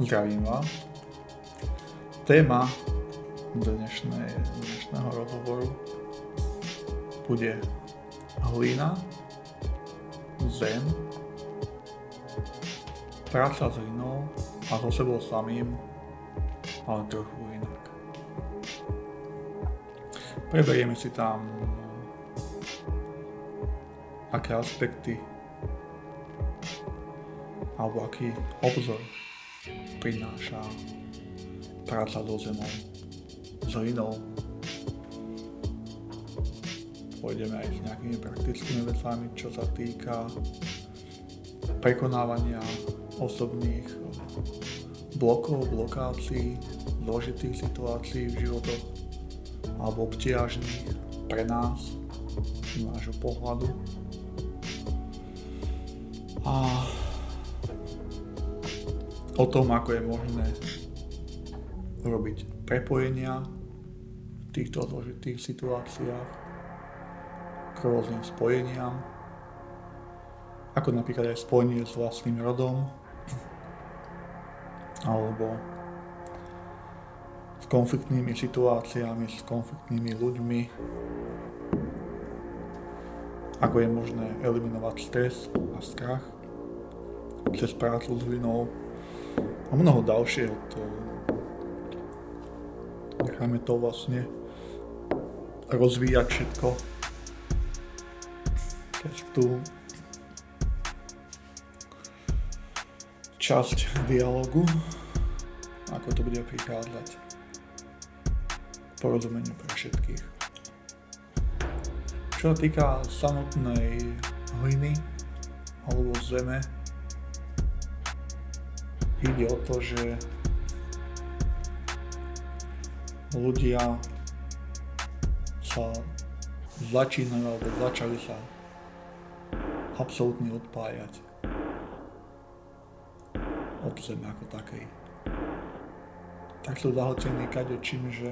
Zdravím vás. Téma dnešnej, dnešného rozhovoru bude hlina, zem, práca s hlinou a so sebou samým, ale trochu inak. Preberieme si tam aké aspekty alebo aký obzor prináša práca so zemou, s hlinou. Pôjdeme aj s nejakými praktickými vecami, čo sa týka prekonávania osobných blokov, blokácií, zložitých situácií v životoch alebo obtiažných pre nás, z nášho pohľadu. A o tom, ako je možné robiť prepojenia v týchto zložitých situáciách k rôznym spojeniam, ako napríklad aj spojenie s vlastným rodom, alebo s konfliktnými situáciami, s konfliktnými ľuďmi, ako je možné eliminovať stres a strach cez prácu s hlinou, a mnoho ďalšieho. To, necháme to vlastne rozvíjať všetko. Keď tu časť dialogu, ako to bude prichádzať porozumeniu pre všetkých. Čo sa týka samotnej hliny alebo zeme, ide o to, že ľudia sa začínajú alebo začali sa absolútne odpájať od zeme ako takej. Tak sú zahltení kadečím, že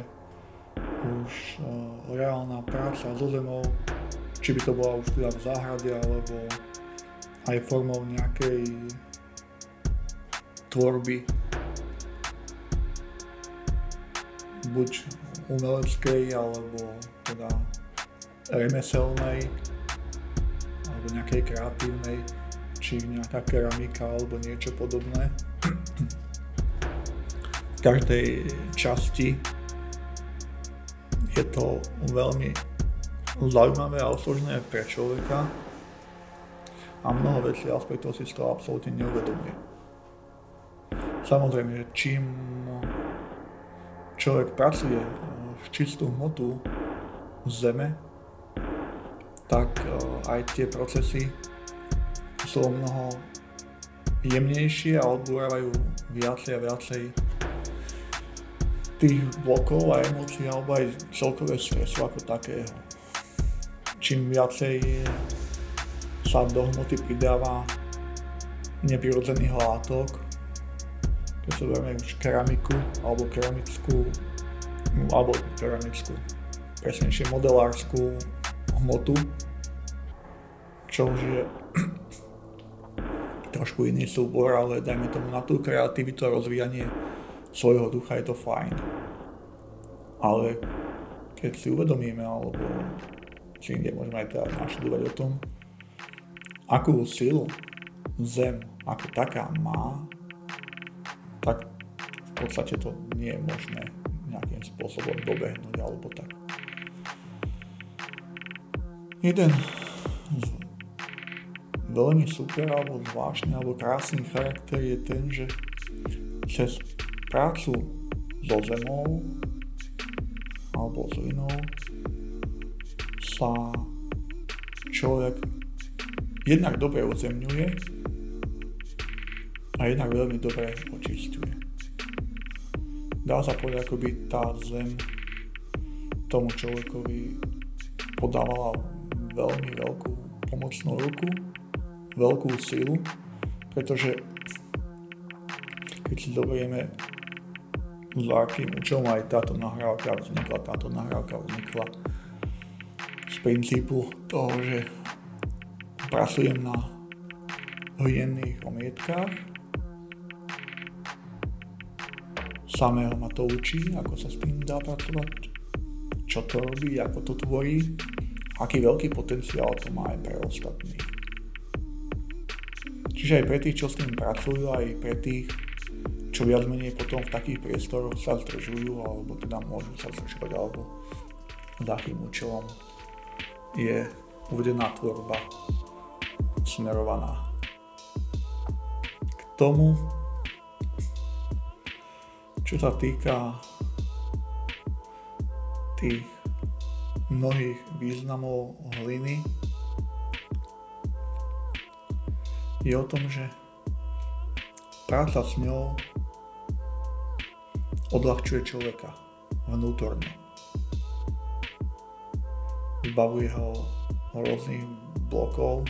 už uh, reálna práca so zemou, či by to bola už teda v záhrade, alebo aj formou nejakej tvorby buď umeleckej alebo teda remeselnej alebo nejakej kreatívnej či nejaká keramika alebo niečo podobné. V každej časti je to veľmi zaujímavé a osložené pre človeka a mnoho vecí aspektov si z toho absolútne neuvedomuje. Samozrejme, čím človek pracuje v čistú hmotu zeme, tak e, aj tie procesy sú o mnoho jemnejšie a odbúravajú viacej a viacej tých blokov a emócií alebo aj celkové stresu ako takého. Čím viacej sa do hmoty pridáva neprirodzených látok, berieme už keramiku alebo keramickú alebo keramickú, presnejšie modelárskú hmotu, čo už je trošku iný súbor, ale dajme tomu na tú kreativitu a rozvíjanie svojho ducha je to fajn. Ale keď si uvedomíme, alebo či inde môžeme aj teda naštudovať o tom, akú silu Zem ako taká má v podstate to nie je možné nejakým spôsobom dobehnúť alebo tak. Jeden z veľmi super alebo zvláštny alebo krásny charakter je ten, že cez prácu so zemou alebo s inou sa človek jednak dobre uzemňuje a jednak veľmi dobre očistuje. Dá sa povedať, ako by tá zem tomu človekovi podávala veľmi veľkú pomocnú ruku, veľkú silu, pretože keď si zoberieme za akým účelom aj táto nahrávka vznikla, táto nahrávka vznikla z princípu toho, že pracujem na hlinených omietkách samého ma to učí, ako sa s tým dá pracovať, čo to robí, ako to tvorí, aký veľký potenciál to má aj pre ostatných. Čiže aj pre tých, čo s tým pracujú, aj pre tých, čo viac menej potom v takých priestoroch sa zdržujú, alebo teda môžu sa zdržovať, alebo za akým účelom je uvedená tvorba smerovaná. K tomu, čo sa týka tých mnohých významov hliny, je o tom, že práca s ňou odľahčuje človeka vnútorne. Zbavuje ho rôznych blokov,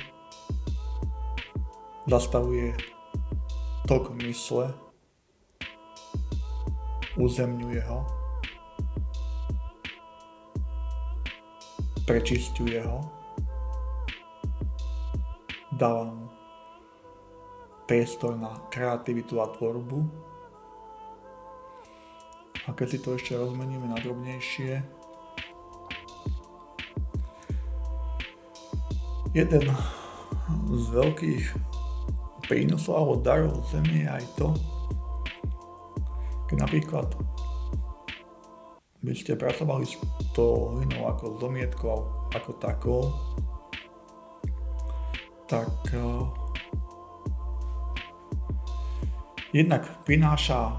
zastavuje tok mysle, uzemňuje ho, prečistuje ho, dáva mu priestor na kreativitu a tvorbu. A keď si to ešte rozmeníme na drobnejšie, jeden z veľkých prínosov alebo darov Zeme je aj to, napríklad by ste pracovali s tou hlinou ako zomietkou, ako takou, tak uh, jednak prináša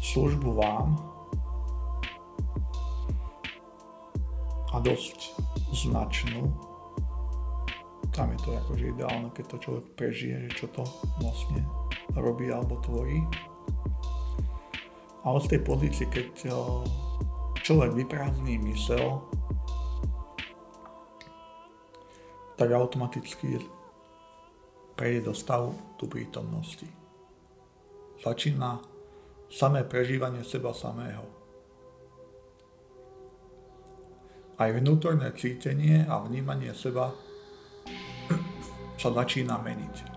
službu vám a dosť značnú. Tam je to akože ideálne, keď to človek prežije, že čo to vlastne robí alebo tvorí. Ale z tej pozície, keď eh, človek vyprázdní mysel, tak automaticky prejde do stavu tu prítomnosti. Začína samé prežívanie seba samého. Aj vnútorné cítenie a vnímanie seba sa začína meniť.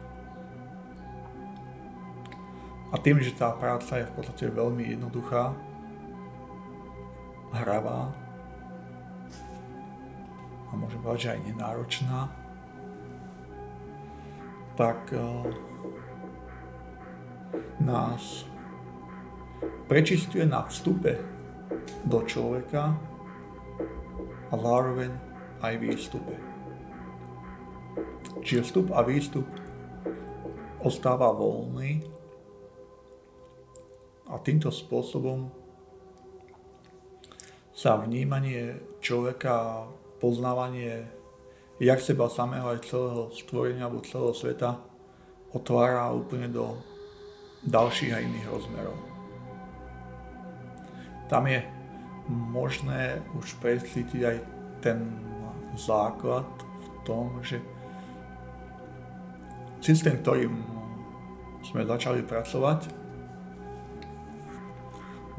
A tým, že tá práca je v podstate veľmi jednoduchá, hravá a môžem povedať, že aj nenáročná, tak uh, nás prečistuje na vstupe do človeka a zároveň aj výstupe. Čiže vstup a výstup ostáva voľný a týmto spôsobom sa vnímanie človeka, poznávanie jak seba samého aj celého stvorenia alebo celého sveta otvára úplne do ďalších a iných rozmerov. Tam je možné už precítiť aj ten základ v tom, že systém, ktorým sme začali pracovať,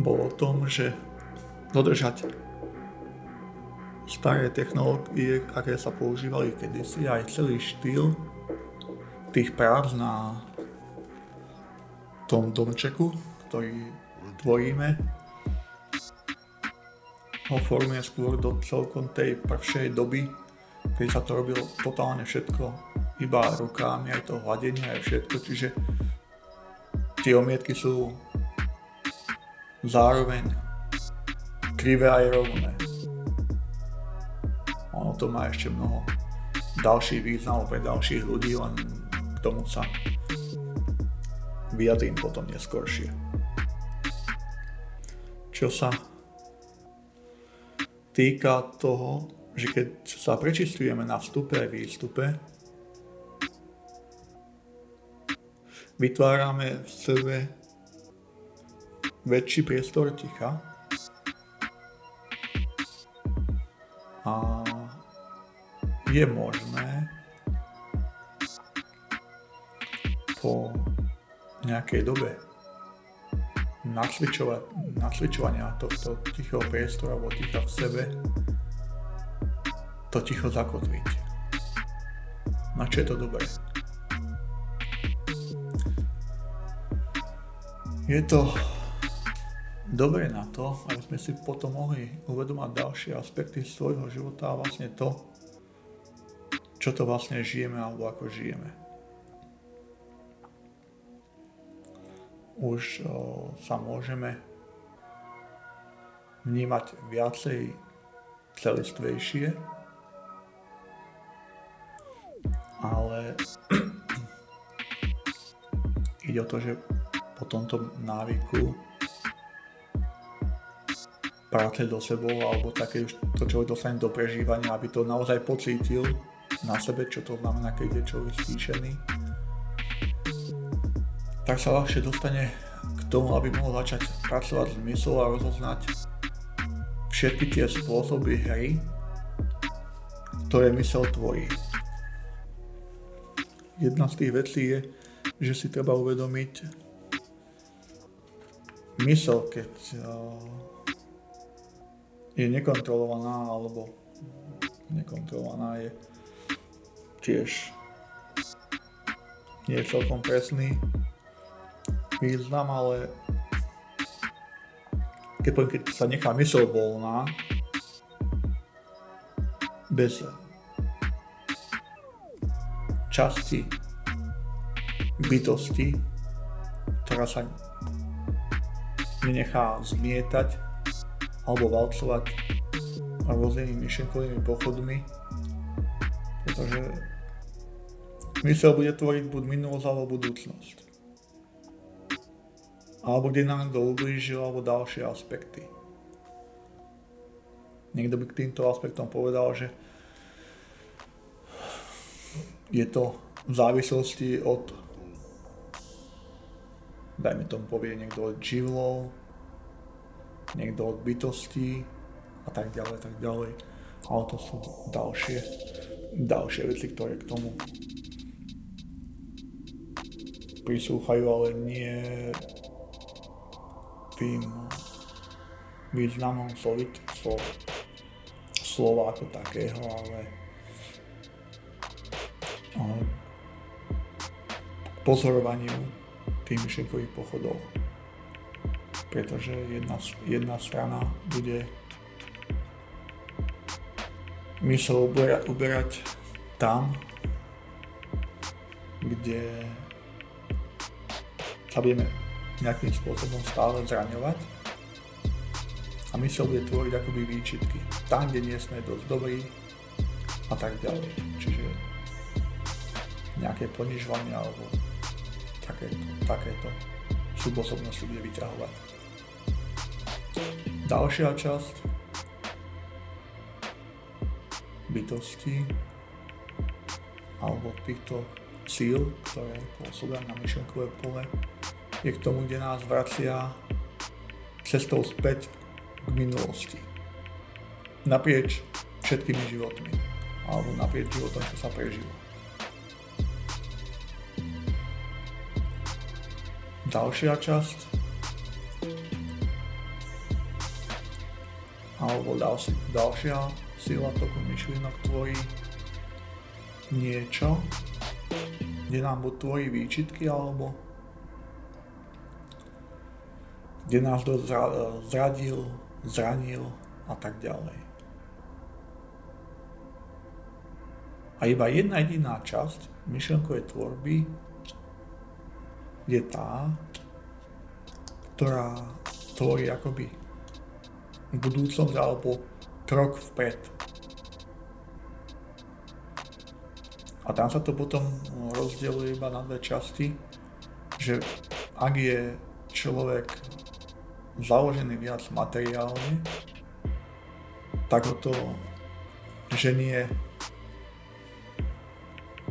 bol o tom, že dodržať staré technológie, aké sa používali kedysi, aj celý štýl tých prác na tom domčeku, ktorý tvoríme, ho formuje skôr do celkom tej prvšej doby, keď sa to robilo totálne všetko iba rukami, aj to hladenie, aj všetko, čiže tie omietky sú zároveň krivé aj rovné. Ono to má ešte mnoho ďalších významov pre ďalších ľudí, len k tomu sa vyjadrím potom neskôršie. Čo sa týka toho, že keď sa prečistujeme na vstupe a výstupe, vytvárame v sebe väčší priestor ticha. A je možné po nejakej dobe nacvičovania tohto tichého priestoru alebo ticha v sebe to ticho zakotviť. Na čo je to dobré? Je to dobre na to, aby sme si potom mohli uvedomať ďalšie aspekty svojho života a vlastne to, čo to vlastne žijeme alebo ako žijeme. Už o, sa môžeme vnímať viacej celistvejšie, ale ide o to, že po tomto návyku práce do sebou alebo také to človek dostane do prežívania, aby to naozaj pocítil na sebe, čo to znamená, keď je človek stíšený, tak sa ľahšie dostane k tomu, aby mohol začať pracovať s myslou a rozoznať všetky tie spôsoby hry, ktoré mysel tvorí. Jedna z tých vecí je, že si treba uvedomiť mysel, keď je nekontrolovaná alebo nekontrolovaná je tiež nie je celkom presný význam, ale keď, keď sa nechá mysel voľná, bez časti bytosti, ktorá sa nenechá zmietať alebo valcovať rôznymi myšlenkovými pochodmi, pretože mysel bude tvoriť buď minulosť alebo budúcnosť alebo kde nám kto ublížil, alebo ďalšie aspekty. Niekto by k týmto aspektom povedal, že je to v závislosti od dajme tomu povie niekto od živlov, niekto od bytostí a tak ďalej, tak ďalej. Ale to sú ďalšie, ďalšie veci, ktoré k tomu prislúchajú, ale nie tým významom slovit, slov, slova ako takého, ale, ale pozorovaniu tých myšlenkových pochodov. Pretože jedna, jedna strana bude mysel uberať, uberať tam, kde sa budeme nejakým spôsobom stále zraňovať a mysel bude tvoriť akoby výčitky. Tam, kde nie sme dosť dobrí a tak ďalej. Čiže nejaké ponižovanie alebo takéto, takéto subosobnosti bude vyťahovať. Ďalšia časť bytosti alebo týchto síl, ktoré pôsobia na myšlenkové pole, je k tomu, kde nás vracia cestou späť k minulosti. Naprieč všetkými životmi. Alebo naprieč životom, čo sa prežilo. Ďalšia časť alebo ďalšia, sila toku myšlienok tvorí niečo, kde nám buď tvorí výčitky alebo kde nás kto zradil, zranil a tak ďalej. A iba jedna jediná časť myšlenkovej tvorby je tá, ktorá tvorí akoby budúcnosť alebo krok vpred. A tam sa to potom rozdeluje iba na dve časti, že ak je človek založený viac materiálne, tak ho to ženie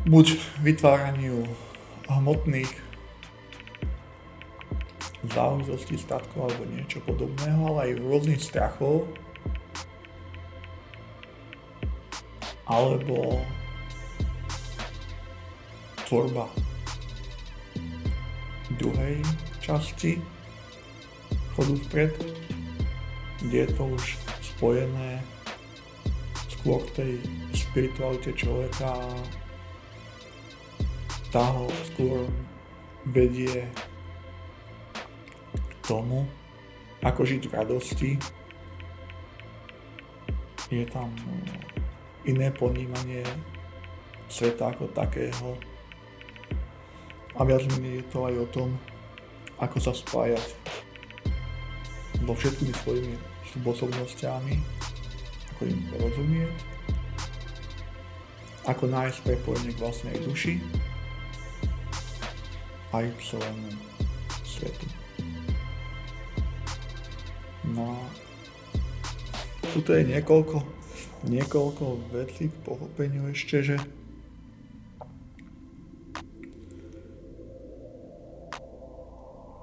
buď vytváraniu hmotných záležitostí statkov alebo niečo podobného, ale aj rôznych strachov. Alebo tvorba druhej časti chodu vpred, kde je to už spojené skôr k tej spiritualite človeka. Tá ho skôr vedie tomu, ako žiť v radosti. Je tam iné ponímanie sveta ako takého. A viac menej je to aj o tom, ako sa spájať so všetkými svojimi spôsobnosťami, ako im porozumieť, ako nájsť prepojenie k vlastnej duši aj k celému svetu. No. Tuto je niekoľko, niekoľko vecí k pochopeniu ešte, že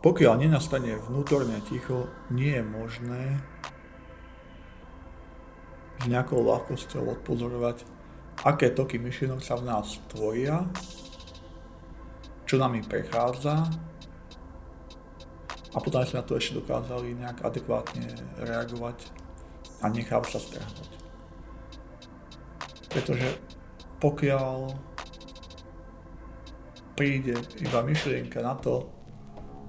Pokiaľ nenastane vnútorné ticho, nie je možné s nejakou ľahkosťou odpozorovať, aké toky myšlienok sa v nás tvoria, čo nami prechádza a potom sme na to ešte dokázali nejak adekvátne reagovať a nechávať sa strhnúť. Pretože pokiaľ príde iba myšlienka na to,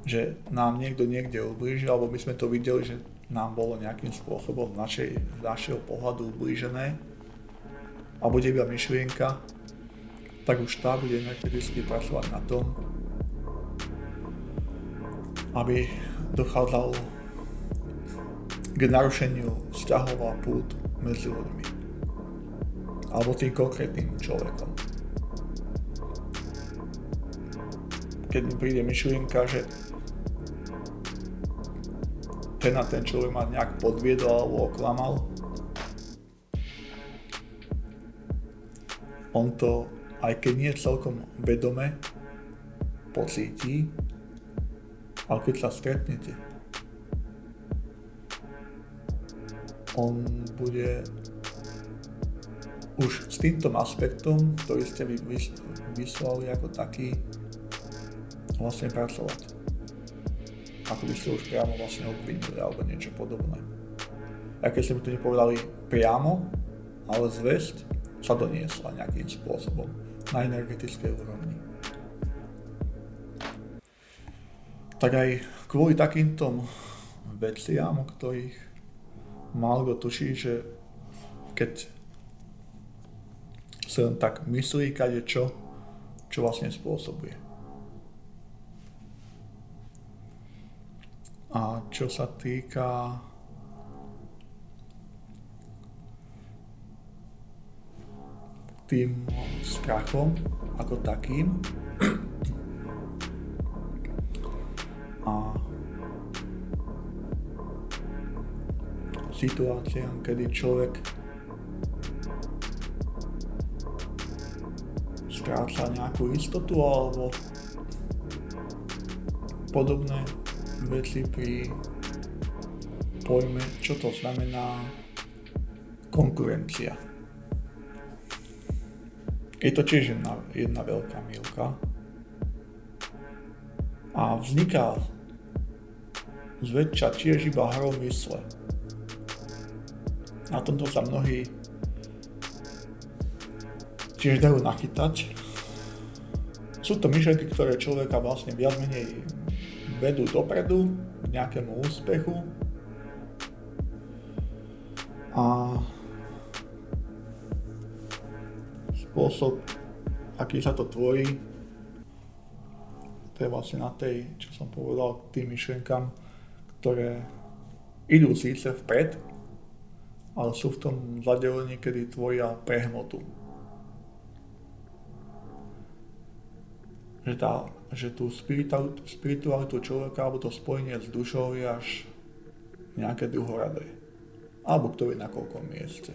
že nám niekto niekde ublížil, alebo my sme to videli, že nám bolo nejakým spôsobom z, našej, z našeho pohľadu ublížené a bude iba myšlienka, tak už tá bude energeticky pracovať na tom, aby dochádzalo k narušeniu vzťahov a pút medzi ľuďmi alebo tým konkrétnym človekom. Keď mi príde myšlienka, že ten a ten človek ma nejak podviedol alebo oklamal. On to, aj keď nie celkom vedome, pocíti, ale keď sa stretnete, on bude už s týmto aspektom, ktorý ste vy vyslali ako taký, vlastne pracovať ako by ste už priamo vlastne obvinili alebo niečo podobné. A keď ste mi to nepovedali priamo, ale zväzť sa doniesla nejakým spôsobom na energetickej úrovni. Tak aj kvôli takýmto veciam, o ktorých málo tuší, že keď sa len tak myslí kade čo, čo vlastne spôsobuje. A čo sa týka tým strachom ako takým a situáciám, kedy človek stráca nejakú istotu alebo podobné veci pri pojme, čo to znamená konkurencia. Je to tiež jedna, jedna veľká milka a vzniká zväčša tiež iba hrou mysle. Na tomto sa mnohí tiež dajú nachytať. Sú to myšlenky, ktoré človeka vlastne viac menej vedú dopredu k nejakému úspechu a spôsob, aký sa to tvorí, to je vlastne na tej, čo som povedal, tým myšlenkám, ktoré idú síce vpred, ale sú v tom zadelení, kedy tvoria prehmotu. Že tá že tú spiritualitu človeka alebo to spojenie s dušou je až nejaké druhoradé. Alebo kto vie na koľkom mieste.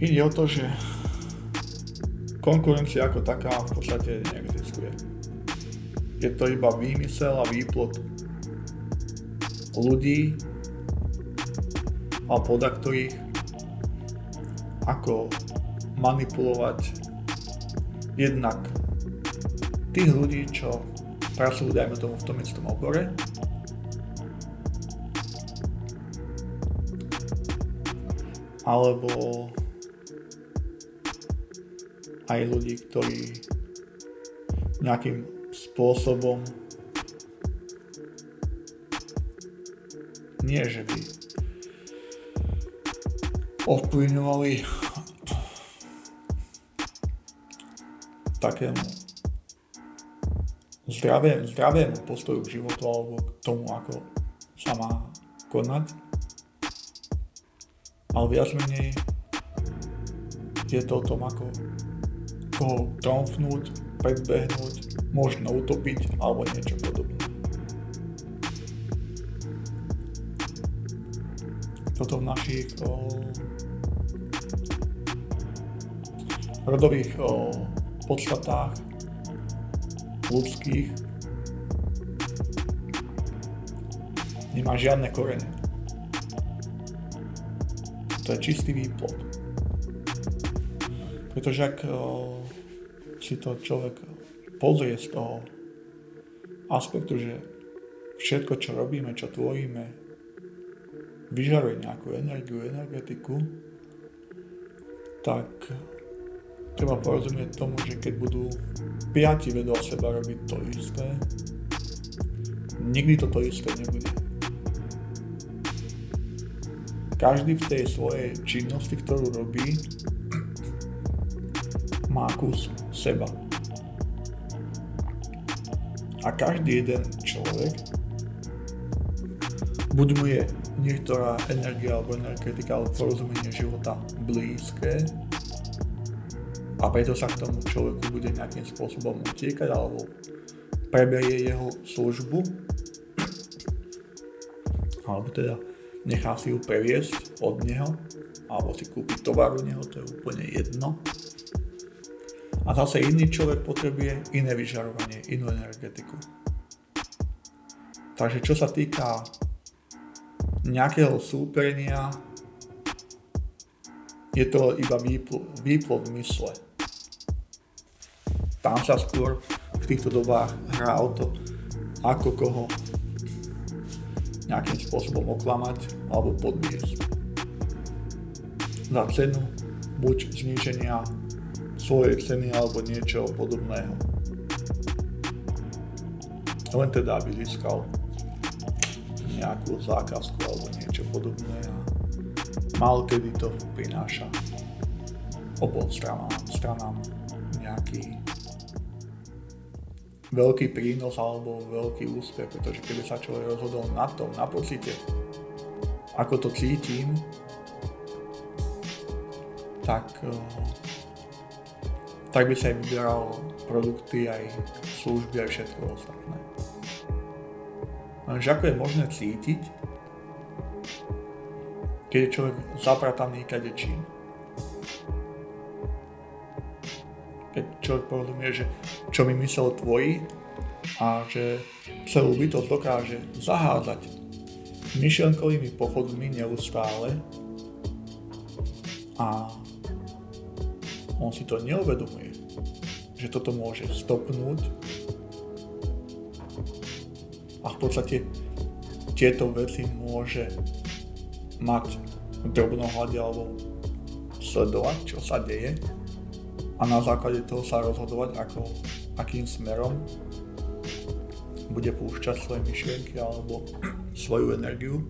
Ide o to, že konkurencia ako taká v podstate neexistuje. Je to iba výmysel a výplot ľudí a poda ako manipulovať jednak tých ľudí, čo pracujú, dajme tomu, v tom istom obore, alebo aj ľudí, ktorí nejakým spôsobom nie, že by ovplyvňovali takému zdravému, zdravému postoju k životu alebo k tomu, ako sa má konať. Ale viac menej je to o tom, ako koho tromfnúť, predbehnúť, možno utopiť alebo niečo podobné. Toto v našich o, rodových o, podstatách ľudských nemá žiadne korene. To je čistý výplod. Pretože ak o, si to človek pozrie z toho aspektu, že všetko, čo robíme, čo tvoríme, vyžaruje nejakú energiu, energetiku, tak treba porozumieť tomu, že keď budú piati vedľa seba robiť to isté, nikdy to isté nebude. Každý v tej svojej činnosti, ktorú robí, má kus seba. A každý jeden človek, buď mu je niektorá energia alebo energetika alebo porozumenie života blízke a preto sa k tomu človeku bude nejakým spôsobom utiekať alebo preberie jeho službu alebo teda nechá si ju previesť od neho alebo si kúpi tovar u neho, to je úplne jedno a zase iný človek potrebuje iné vyžarovanie, inú energetiku. Takže čo sa týka nejakého súperenia, je to iba výplod, výplod mysle. Tam sa skôr v týchto dobách hrá o to, ako koho nejakým spôsobom oklamať alebo podviesť. Za cenu buď zníženia svojej ceny alebo niečo podobného. Len teda, aby získal nejakú zákazku alebo niečo podobné a mal kedy to prináša obom stranám, stranám nejaký veľký prínos alebo veľký úspech, pretože keby sa človek rozhodol na tom, na pocite, ako to cítim, tak eh, tak by sa aj vyberal produkty, aj služby, aj všetko ostatné. Lenže ako je možné cítiť, keď je človek zaprataný kadečím. Keď človek porozumie, že čo mi mysel tvojí a že celú bytosť dokáže zahádzať myšlenkovými pochodmi neustále a on si to neuvedomuje, že toto môže stopnúť a v podstate tieto veci môže mať drobnohľade alebo sledovať, čo sa deje a na základe toho sa rozhodovať, ako, akým smerom bude púšťať svoje myšlienky alebo svoju energiu.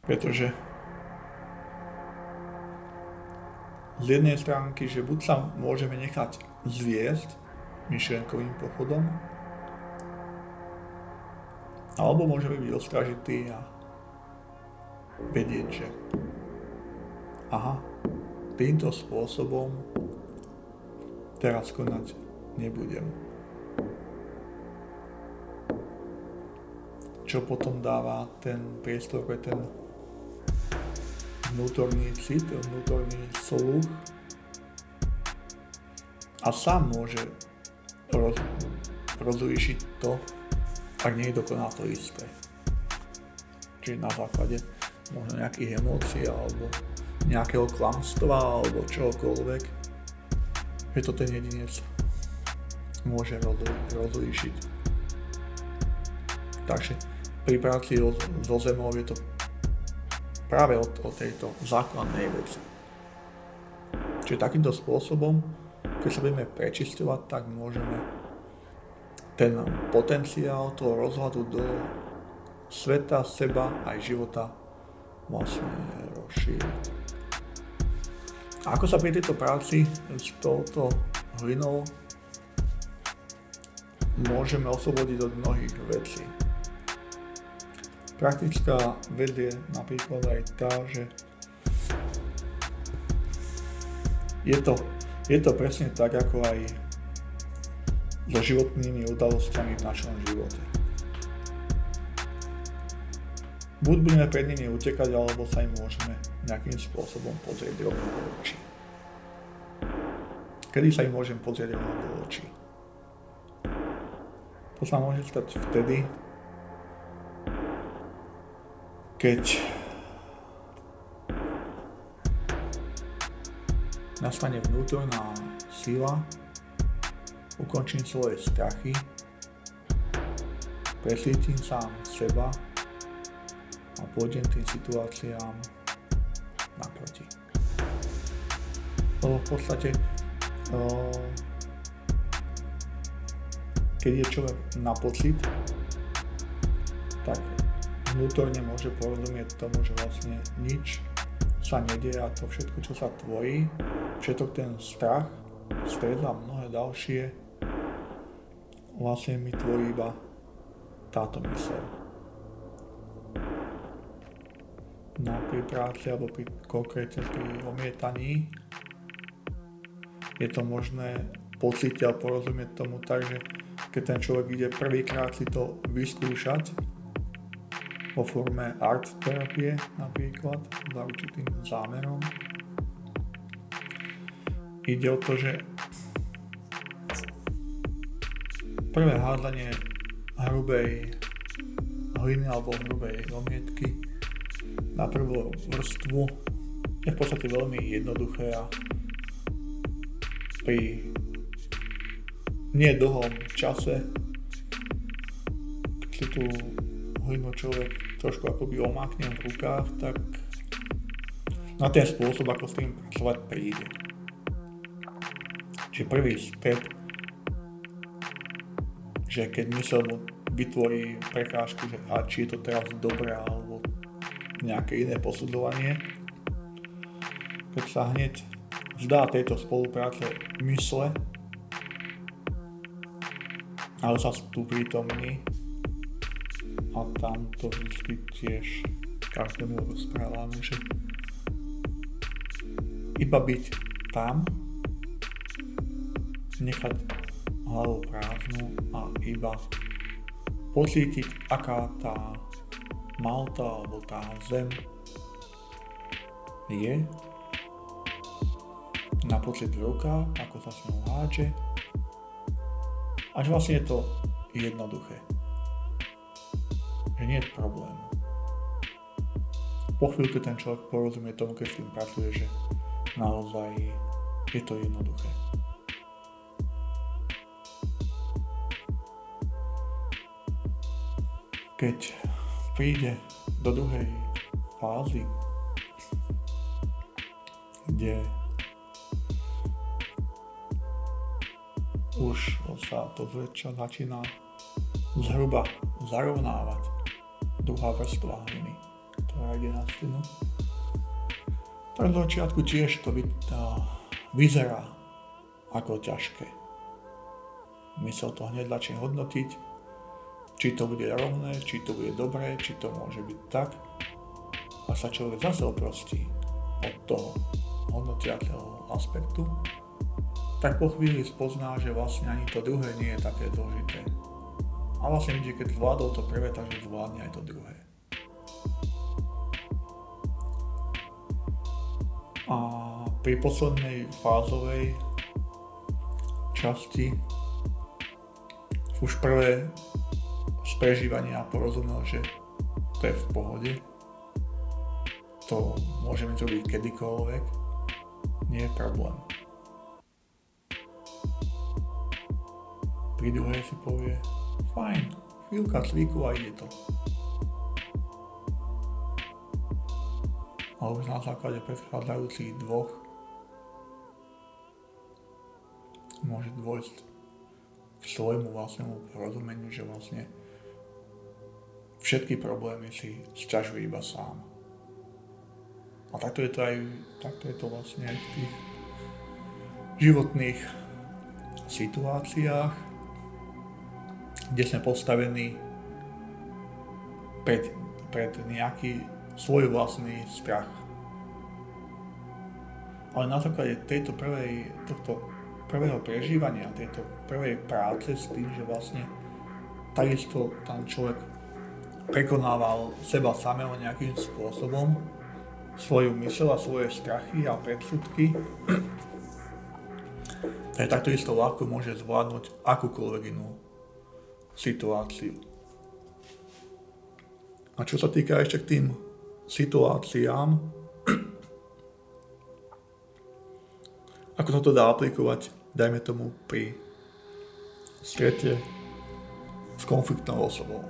Pretože z jednej stránky, že buď sa môžeme nechať zviesť myšlienkovým pochodom, alebo môžeme byť ostražití a vedieť, že aha, týmto spôsobom teraz konať nebudem. Čo potom dáva ten priestor pre ten vnútorný cit, vnútorný sluch a sám môže roz, rozlíšiť to, ak nie je dokonal to isté. Čiže na základe možno nejakých emócií alebo nejakého klamstva alebo čokoľvek, že to ten jedinec môže rozlíšiť. Takže pri práci so zemou je to práve o, o tejto základnej veci. Čiže takýmto spôsobom, keď sa budeme prečistovať, tak môžeme ten potenciál toho rozhľadu do sveta, seba aj života vlastne rozšíriť. Ako sa pri tejto práci s touto hlinou môžeme oslobodiť od mnohých vecí. Praktická vec je napríklad aj tá, že je to, je to presne tak, ako aj so životnými udalosťami v našom živote. Buď budeme pred nimi utekať, alebo sa im môžeme nejakým spôsobom pozrieť rovno do očí. Kedy sa im môžem pozrieť rovno do očí? To sa môže stať vtedy, keď nastane vnútorná sila, ukončím svoje strachy, presvietim sám seba a pôjdem tým situáciám naproti. Lebo v podstate keď je človek na pocit, tak vnútorne môže porozumieť tomu, že vlastne nič sa nedie a to všetko, čo sa tvorí, všetok ten strach, stred a mnohé ďalšie, vlastne mi tvorí iba táto myseľ. No pri práci alebo pri konkrétne pri omietaní je to možné pocítiť a porozumieť tomu tak, že keď ten človek ide prvýkrát si to vyskúšať vo forme art terapie napríklad za určitým zámerom. Ide o to, že prvé hádanie hrubej hliny alebo hrubej omietky na prvú vrstvu je v podstate veľmi jednoduché a pri nie dlhom čase, si tú hlinu človek trošku akoby omákne v rukách, tak na ten spôsob, ako s tým pracovať príde. Čiže prvý step, že keď mysel vytvorí prekážku, že a či je to teraz dobré alebo nejaké iné posudzovanie, keď sa hneď vzdá tejto spolupráce mysle, ale sa tu prítomní a tam to vždy tiež každému rozprávame, že iba byť tam, nechať hlavu prázdnu a iba pocítiť, aká tá malta alebo tá zem je na pocit rukách, ako sa s ňou háče. Až vlastne je to jednoduché. Že nie je problém. Po chvíľke ten človek porozumie tomu, keď s tým pracuje, že naozaj je to jednoduché. Keď príde do druhej fázy, kde už sa to zväčša začína zhruba zarovnávať druhá vrstva hliny, ktorá ide na stenu. Do začiatku tiež to vyzerá ako ťažké. Mysel to hneď začne hodnotiť, či to bude rovné, či to bude dobré, či to môže byť tak. A sa človek zase oprostí od toho hodnotiaceho aspektu tak po chvíli spozná, že vlastne ani to druhé nie je také zložité. A vlastne vidí, keď zvládol to prvé, takže zvládne aj to druhé. A pri poslednej fázovej časti už prvé z prežívania porozumel, že to je v pohode. To môžeme zrobiť kedykoľvek. Nie je problém. pri druhej si povie, fajn, chvíľka cviku a ide to. A už na základe predchádzajúcich dvoch môže dôjsť k svojmu vlastnému porozumeniu, že vlastne všetky problémy si sťažuje iba sám. A takto je to aj, takto je to vlastne aj v tých životných situáciách, kde sme postavení pred, pred nejaký svoj vlastný strach. Ale na základe tejto prvej, tohto prvého prežívania, tejto prvej práce s tým, že vlastne takisto tam človek prekonával seba samého nejakým spôsobom, svoju mysel a svoje strachy a predsudky, tak isto ľahko môže zvládnuť akúkoľvek inú situáciu. A čo sa týka ešte k tým situáciám, ako sa to dá aplikovať, dajme tomu pri strete s konfliktnou osobou.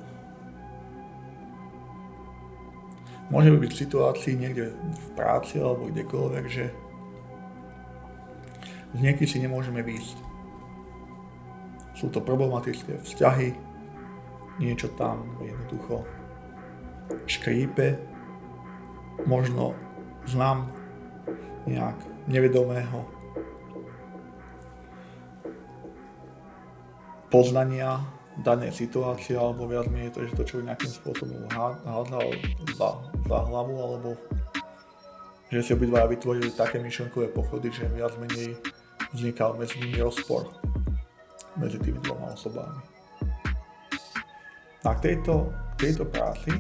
Môže byť v situácii niekde v práci alebo kdekoľvek, že z si nemôžeme výjsť. Sú to problematické vzťahy, niečo tam jednoducho škrípe, možno znam nejak nevedomého poznania danej situácie, alebo viac menej to, že to človek nejakým spôsobom hádal za, za hlavu, alebo že si obidva vytvorili také myšlenkové pochody, že viac menej vznikal medzi nimi rozpor medzi tými dvoma osobami. A k tejto, tejto práci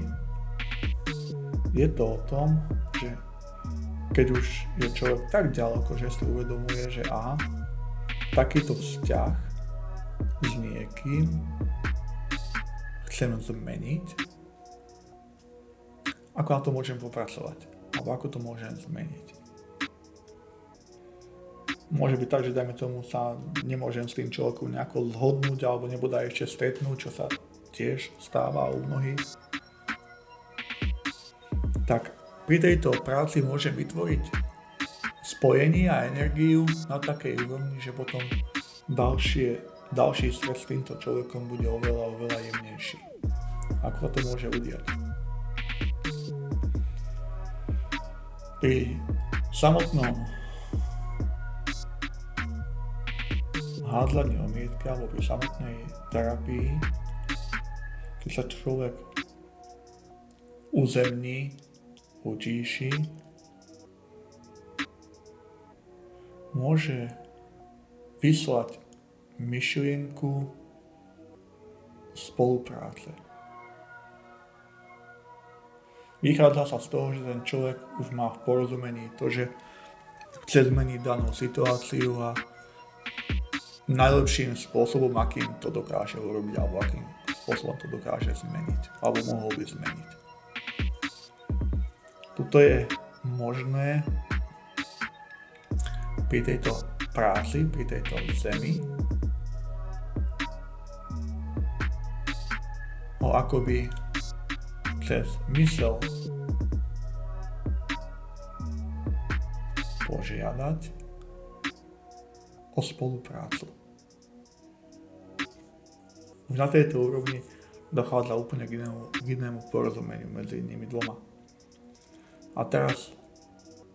je to o tom, že keď už je človek tak ďaleko, že si uvedomuje, že aha, takýto vzťah s niekým chcem zmeniť, ako na to môžem popracovať, alebo ako to môžem zmeniť. Môže byť tak, že dajme tomu sa nemôžem s tým človekom nejako zhodnúť alebo nebude ešte stretnúť, čo sa tiež stáva u mnohých tak pri tejto práci môžem vytvoriť spojenie a energiu na takej úrovni, že potom ďalšie, ďalší stret s týmto človekom bude oveľa, oveľa jemnejší. Ako sa to môže udiať? Pri samotnom hádzaní o mietke alebo pri samotnej terapii, keď sa človek uzemní utíši, môže vyslať myšlienku spolupráce. Vychádza sa z toho, že ten človek už má v porozumení to, že chce zmeniť danú situáciu a najlepším spôsobom, akým to dokáže urobiť, alebo akým spôsobom to dokáže zmeniť, alebo mohol by zmeniť. Tuto je možné pri tejto práci, pri tejto zemi ho akoby cez mysel požiadať o spoluprácu. Už na tejto úrovni dochádza úplne k inému, k inému porozumeniu medzi nimi dvoma. A teraz,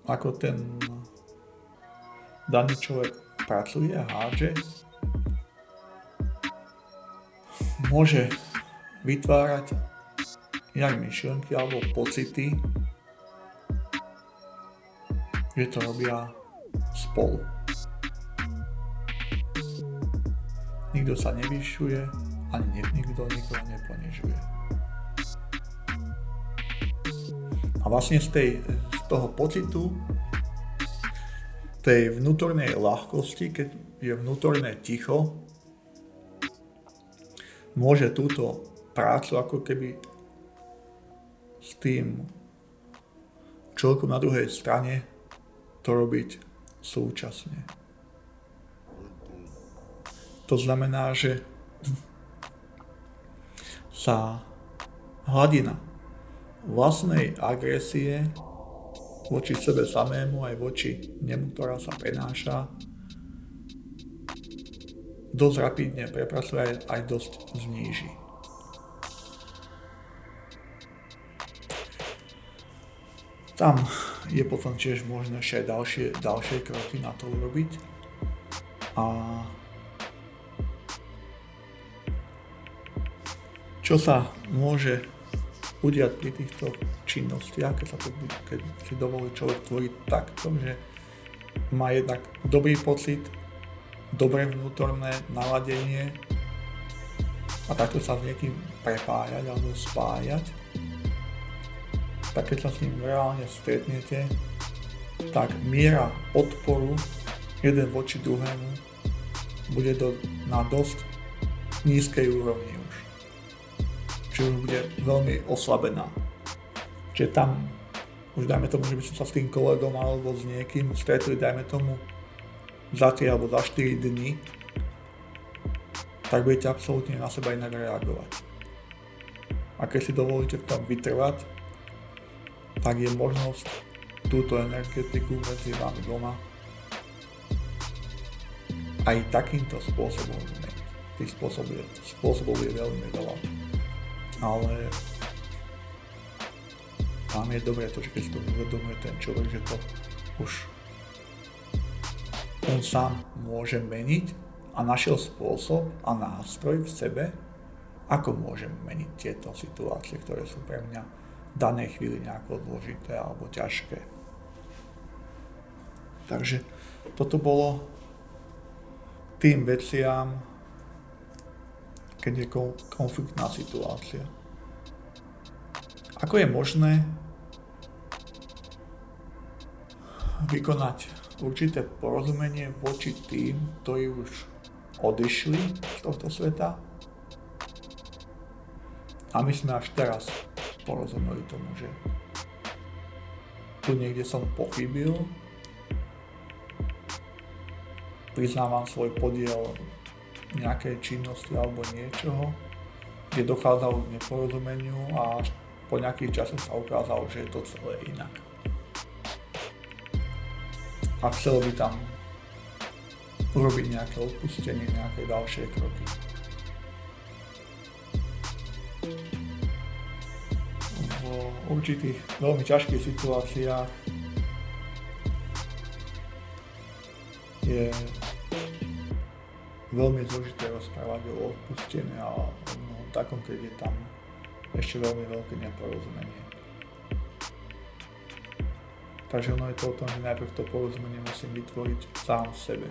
ako ten daný človek pracuje a hádže, môže vytvárať jak myšlenky alebo pocity, že to robia spolu. Nikto sa nevyšuje, ani nikto nikoho neponižuje. A vlastne z, tej, z toho pocitu tej vnútornej ľahkosti, keď je vnútorné ticho, môže túto prácu ako keby s tým človekom na druhej strane to robiť súčasne. To znamená, že sa hladina vlastnej agresie voči sebe samému aj voči nemu, ktorá sa prenáša, dosť rapidne prepracuje aj, aj dosť zníži. Tam je potom tiež možné ešte aj ďalšie, ďalšie kroky na to urobiť. A čo sa môže udiať pri týchto činnostiach, keď, sa to, keď si dovolí človek tvoriť takto, že má jednak dobrý pocit, dobré vnútorné naladenie a takto sa s niekým prepájať alebo spájať, tak keď sa s ním reálne stretnete, tak miera odporu jeden voči druhému bude do, na dosť nízkej úrovni že už bude veľmi oslabená. Čiže tam už dajme tomu, že by som sa s tým kolegom alebo s niekým stretli, dajme tomu za 3 alebo za 4 dní, tak budete absolútne na seba inak reagovať. A keď si dovolíte v tom vytrvať, tak je možnosť túto energetiku medzi vami doma aj takýmto spôsobom zmeniť. Tých spôsobov, spôsobov je veľmi veľa ale tam je dobré to, že keď to uvedomuje ten človek, že to už on sám môže meniť a našiel spôsob a nástroj v sebe, ako môžem meniť tieto situácie, ktoré sú pre mňa v danej chvíli nejako zložité alebo ťažké. Takže toto bolo tým veciam, keď je konfliktná situácia. Ako je možné vykonať určité porozumenie voči tým, ktorí už odišli z tohto sveta? A my sme až teraz porozumeli tomu, že tu niekde som pochybil, priznávam svoj podiel nejakej činnosti alebo niečoho, kde dochádzalo k neporozumeniu a po nejakých časoch sa ukázalo, že je to celé inak. A chcel by tam urobiť nejaké odpustenie, nejaké ďalšie kroky. V určitých veľmi ťažkých situáciách je veľmi zložité rozprávať o odpustení a o takom, keď je tam ešte veľmi veľké neporozumenie. Takže ono je to o tom, že najprv to porozumenie musím vytvoriť sám v sebe.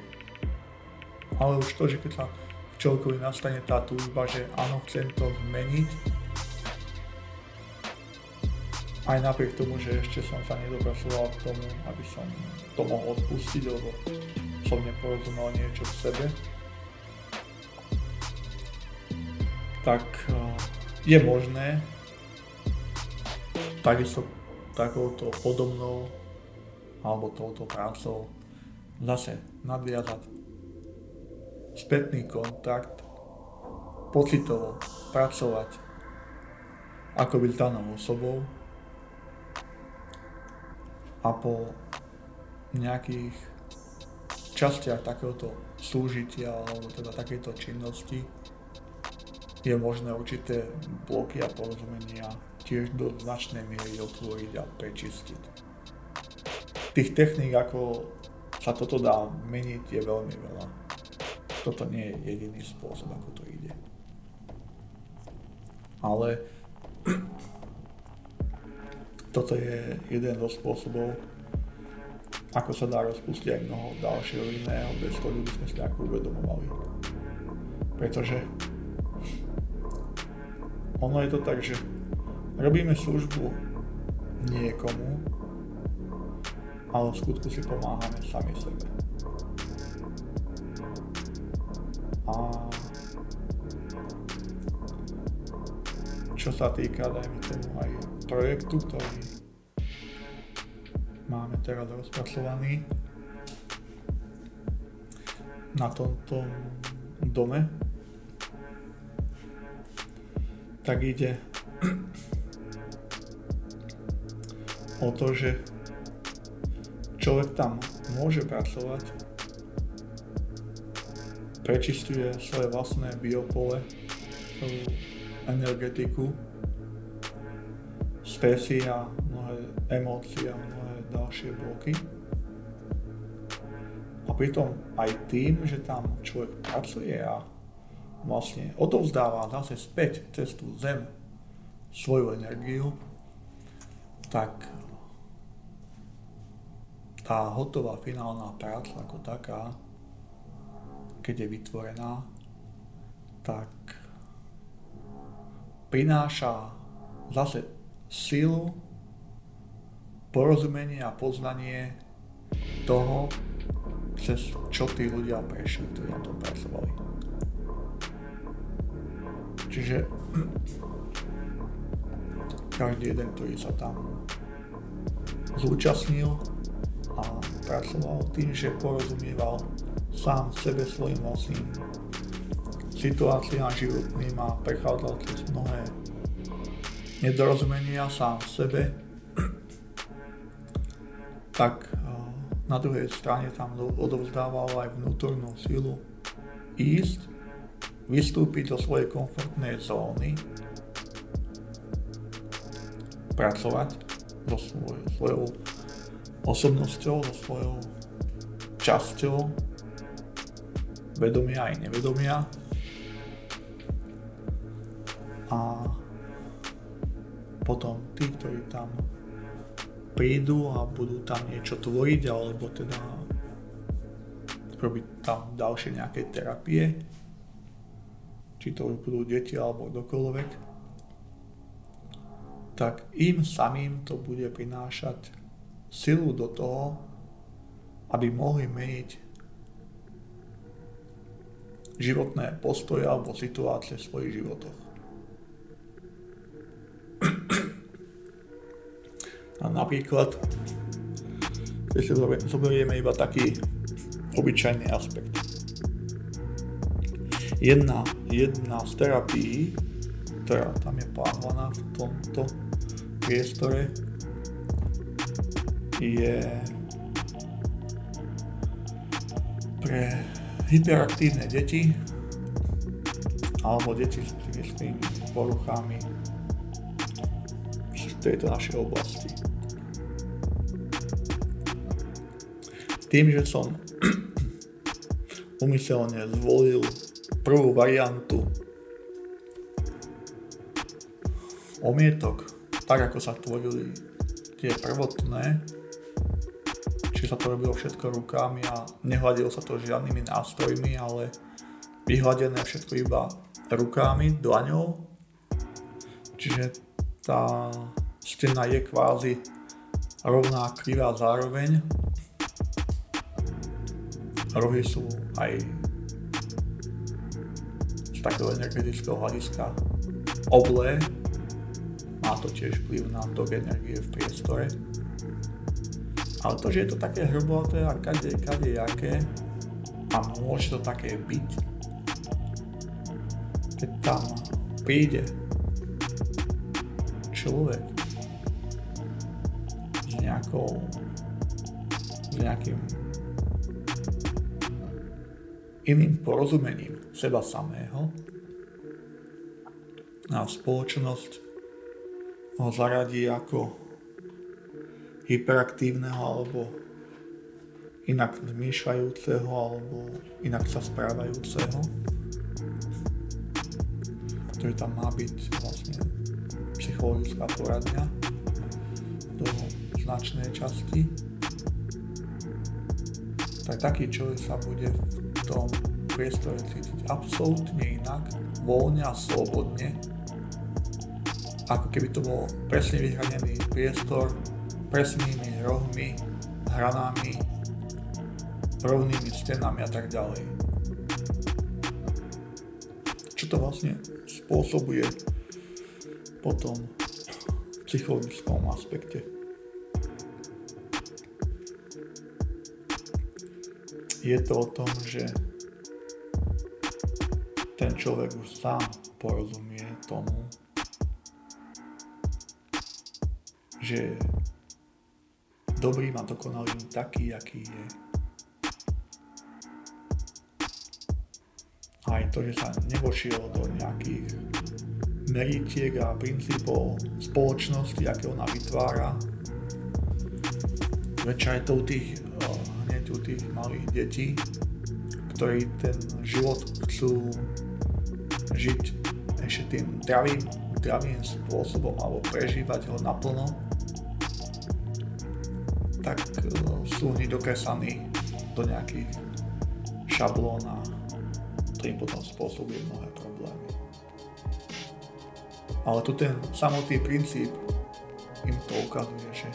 Ale už to, že keď sa v človekovi nastane tá túžba, že áno, chcem to zmeniť, aj napriek tomu, že ešte som sa nedopracoval k tomu, aby som to mohol odpustiť, lebo som neporozumel niečo v sebe, tak eh, je možné takisto takouto podobnou alebo touto prácou zase nadviazať spätný kontakt, pocitovo pracovať ako byť danou osobou a po nejakých častiach takéhoto súžitia alebo teda takéto činnosti je možné určité bloky a porozumenia tiež do značnej miery otvoriť a prečistiť. Tých techník, ako sa toto dá meniť, je veľmi veľa. Toto nie je jediný spôsob, ako to ide. Ale toto je jeden zo spôsobov, ako sa dá rozpustiť aj mnoho ďalšieho iného, bez toho by sme si ako uvedomovali. Pretože ono je to tak, že robíme službu niekomu, ale v skutku si pomáhame sami sebe. A čo sa týka, dajme tomu aj projektu, ktorý máme teraz rozpracovaný na tomto dome, tak ide o to, že človek tam môže pracovať, prečistuje svoje vlastné biopole, svoju energetiku, stresy a mnohé emócie a mnohé ďalšie bloky. A pritom aj tým, že tam človek pracuje a vlastne odovzdáva zase späť cez tú zem svoju energiu, tak tá hotová finálna práca ako taká, keď je vytvorená, tak prináša zase silu, porozumenie a poznanie toho, cez čo tí ľudia prešli, ktorí na tom pracovali. Čiže každý jeden, ktorý sa tam zúčastnil a pracoval tým, že porozumieval sám sebe svojim vlastným situáciám životným a prechádzal cez mnohé nedorozumenia sám sebe, tak na druhej strane tam odovzdával aj vnútornú silu ísť, vystúpiť do svojej komfortnej zóny, pracovať so svojou, svojou osobnosťou, so svojou časťou vedomia aj nevedomia. A potom tí, ktorí tam prídu a budú tam niečo tvoriť alebo teda robiť tam ďalšie nejaké terapie, či to už budú deti alebo kdokoľvek, tak im samým to bude prinášať silu do toho, aby mohli meniť životné postoje alebo situácie v svojich životoch. A napríklad, keď si zoberieme iba taký obyčajný aspekt. Jedna, jedna z terapií, ktorá tam je plánovaná v tomto priestore, je pre hyperaktívne deti alebo deti s psychickými poruchami v tejto našej oblasti. Tým, že som umyselne zvolil prvú variantu omietok, tak ako sa tvorili tie prvotné, či sa to robilo všetko rukami a nehľadilo sa to žiadnymi nástrojmi, ale vyhľadené všetko iba rukami, dlaňou. Čiže tá stena je kvázi rovná krivá zároveň. Rohy sú aj z takého energetického hľadiska oblé. Má to tiež vplyv na tok energie v priestore. Ale to, že je to také hrboté a kade, kade jaké a môže to také byť, keď tam príde človek s nejakou s nejakým iným porozumením seba samého. A spoločnosť ho zaradí ako hyperaktívneho alebo inak zmýšľajúceho alebo inak sa správajúceho, ktorý tam má byť vlastne psychologická poradňa do značnej časti, tak taký človek sa bude v tom priestore cítiť absolútne inak, voľne a slobodne, ako keby to bol presne vyhranený priestor presnými rohmi, hranami, rovnými stenami a tak ďalej. Čo to vlastne spôsobuje potom v psychologickom aspekte. Je to o tom, že ten človek už sám porozumie tomu, že dobrým a dokonalým taký, aký je. Aj to, že sa nevošiel do nejakých meritiek a princípov spoločnosti, aké ona vytvára, väčšia je to u tých, hneď u tých malých detí, ktorí ten život chcú žiť ešte tým zdravým, zdravým spôsobom alebo prežívať ho naplno, tak sú hneď dokresaní do nejakých šablón a to im potom spôsobuje mnohé problémy. Ale tu ten samotný princíp im to ukazuje, že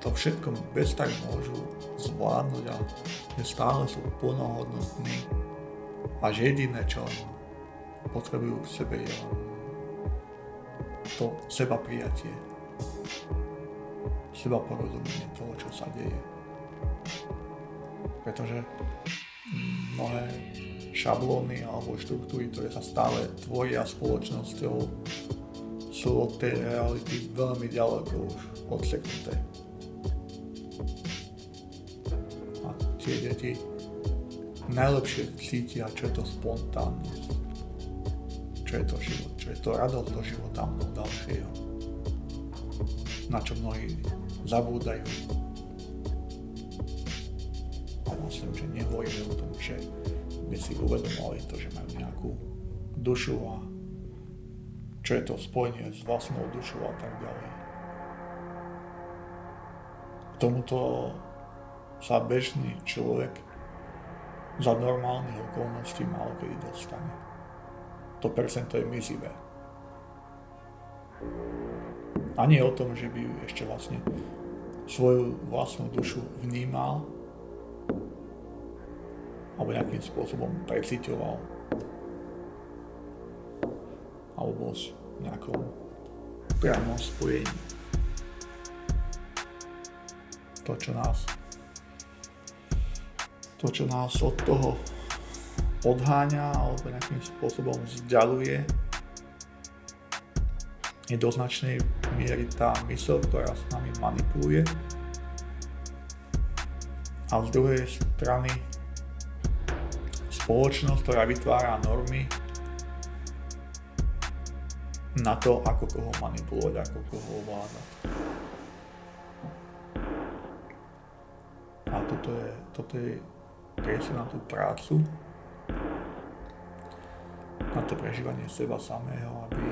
to všetko bez tak môžu zvládnuť a že stále sú plnohodnotní a že jediné, čo potrebujú k sebe je to seba prijatie, seba porozumenie toho, čo sa deje. Pretože mnohé šablóny alebo štruktúry, ktoré sa stále tvoria spoločnosťou, sú od tej reality veľmi ďaleko už odseknuté. Tie deti najlepšie cítia, čo je to spontánnosť, čo je to život, čo je to radosť do života mnoho ďalšieho, na čo mnohí zabúdajú. A myslím, že nehovoríme o tom, že by si uvedomovali to, že majú nejakú dušu a čo je to spojenie s vlastnou dušou a tak ďalej. K tomuto sa bežný človek za normálnych okolností málo kedy dostane. To percento je mizivé. Ani o tom, že by ešte vlastne svoju vlastnú dušu vnímal alebo nejakým spôsobom precitoval alebo s nejakou priamom spojení. To, čo nás to, čo nás od toho odháňa alebo nejakým spôsobom vzdialuje, je do značnej miery tá mysl, ktorá s nami manipuluje. A z druhej strany spoločnosť, ktorá vytvára normy na to, ako koho manipulovať, ako koho ovládať. A toto je, toto je priestor na tú prácu, na to prežívanie seba samého, aby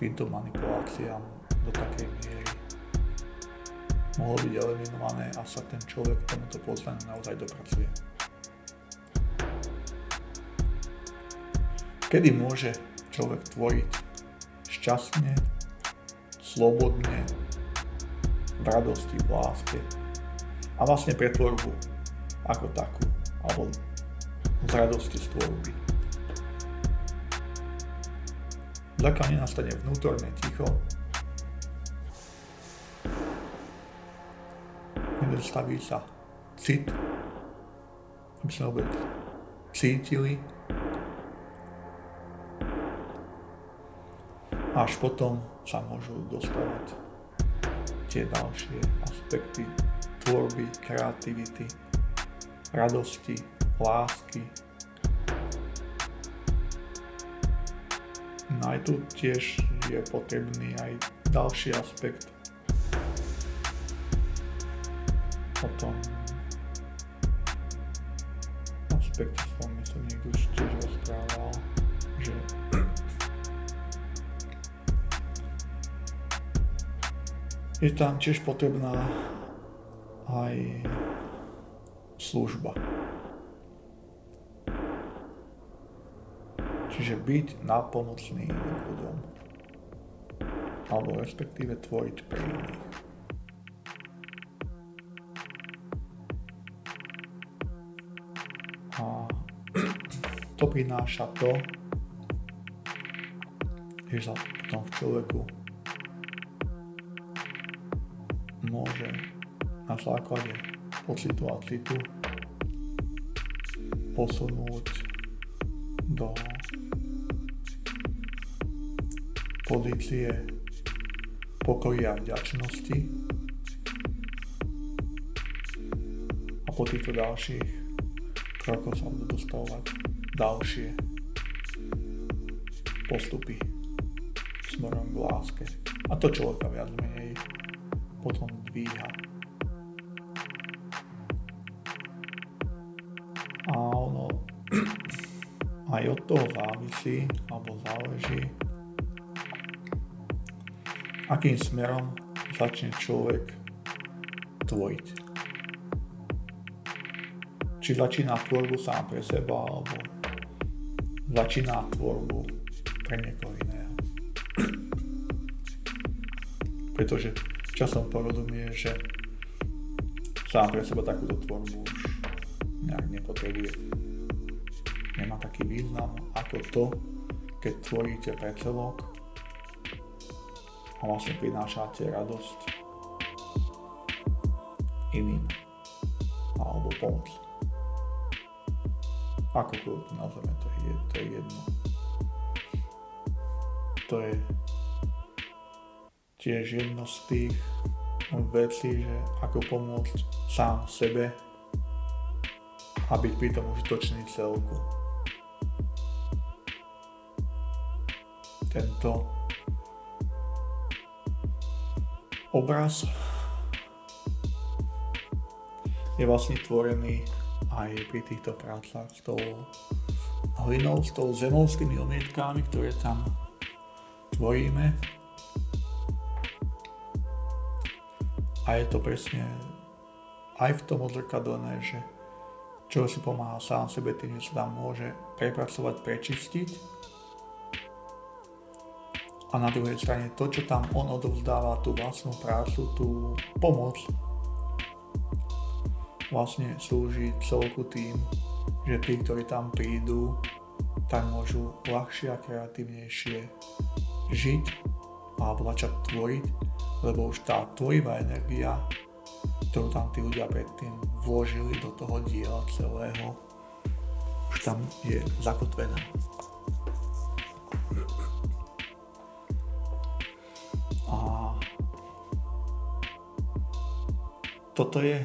týmto manipuláciám do takej miery mohlo byť eliminované a sa ten človek tomuto poslaniu naozaj dopracuje. Kedy môže človek tvoriť šťastne, slobodne, v radosti, v láske a vlastne pre ako takú, alebo z radosti z tvorby. Zatiaľ nenastane vnútorné ticho, nedostaví sa cit, aby sme vôbec cítili. Až potom sa môžu dostávať tie ďalšie aspekty tvorby, kreativity, radosti, lásky. No aj tu tiež je potrebný aj ďalší aspekt o tom aspekte som myslím niekto tiež rozprával, že je tam tiež potrebná aj služba. Čiže byť napomocný ľuďom. Alebo respektíve tvoriť pre iných. A to prináša to, že sa potom v človeku môže na základe pocitu a citu posunúť do pozície pokoja a vďačnosti a po týchto ďalších krokoch sa budú dostavovať ďalšie postupy smerom k láske. A to človeka viac menej potom dvíha. Aj od toho závisí, alebo záleží, akým smerom začne človek tvoriť. Či začína tvorbu sám pre seba, alebo začína tvorbu pre niekoho iného. Pretože časom porozumie, že sám pre seba takúto tvorbu už nejak nepotrebuje. Taký význam ako to, keď tvoríte pre celok a vlastne prinášate radosť iným alebo pomoc. Akokoľvek nazveme to, je, to je jedno. To je tiež jedno z tých vecí, že ako pomôcť sám sebe a byť pritom užitočný celku. Tento obraz je vlastne tvorený aj pri týchto prácach s tou hlinou, s tou zemou, s tými omietkami, ktoré tam tvoríme. A je to presne aj v tom odzrkadlené, že čo si pomáha sám sebe tým, sa tam môže prepracovať, prečistiť. A na druhej strane to, čo tam on odovzdáva, tú vlastnú prácu, tú pomoc, vlastne slúži celku tým, že tí, ktorí tam prídu, tak môžu ľahšie a kreatívnejšie žiť alebo začať tvoriť, lebo už tá tvorivá energia, ktorú tam tí ľudia predtým vložili do toho diela celého, už tam je zakotvená. Toto je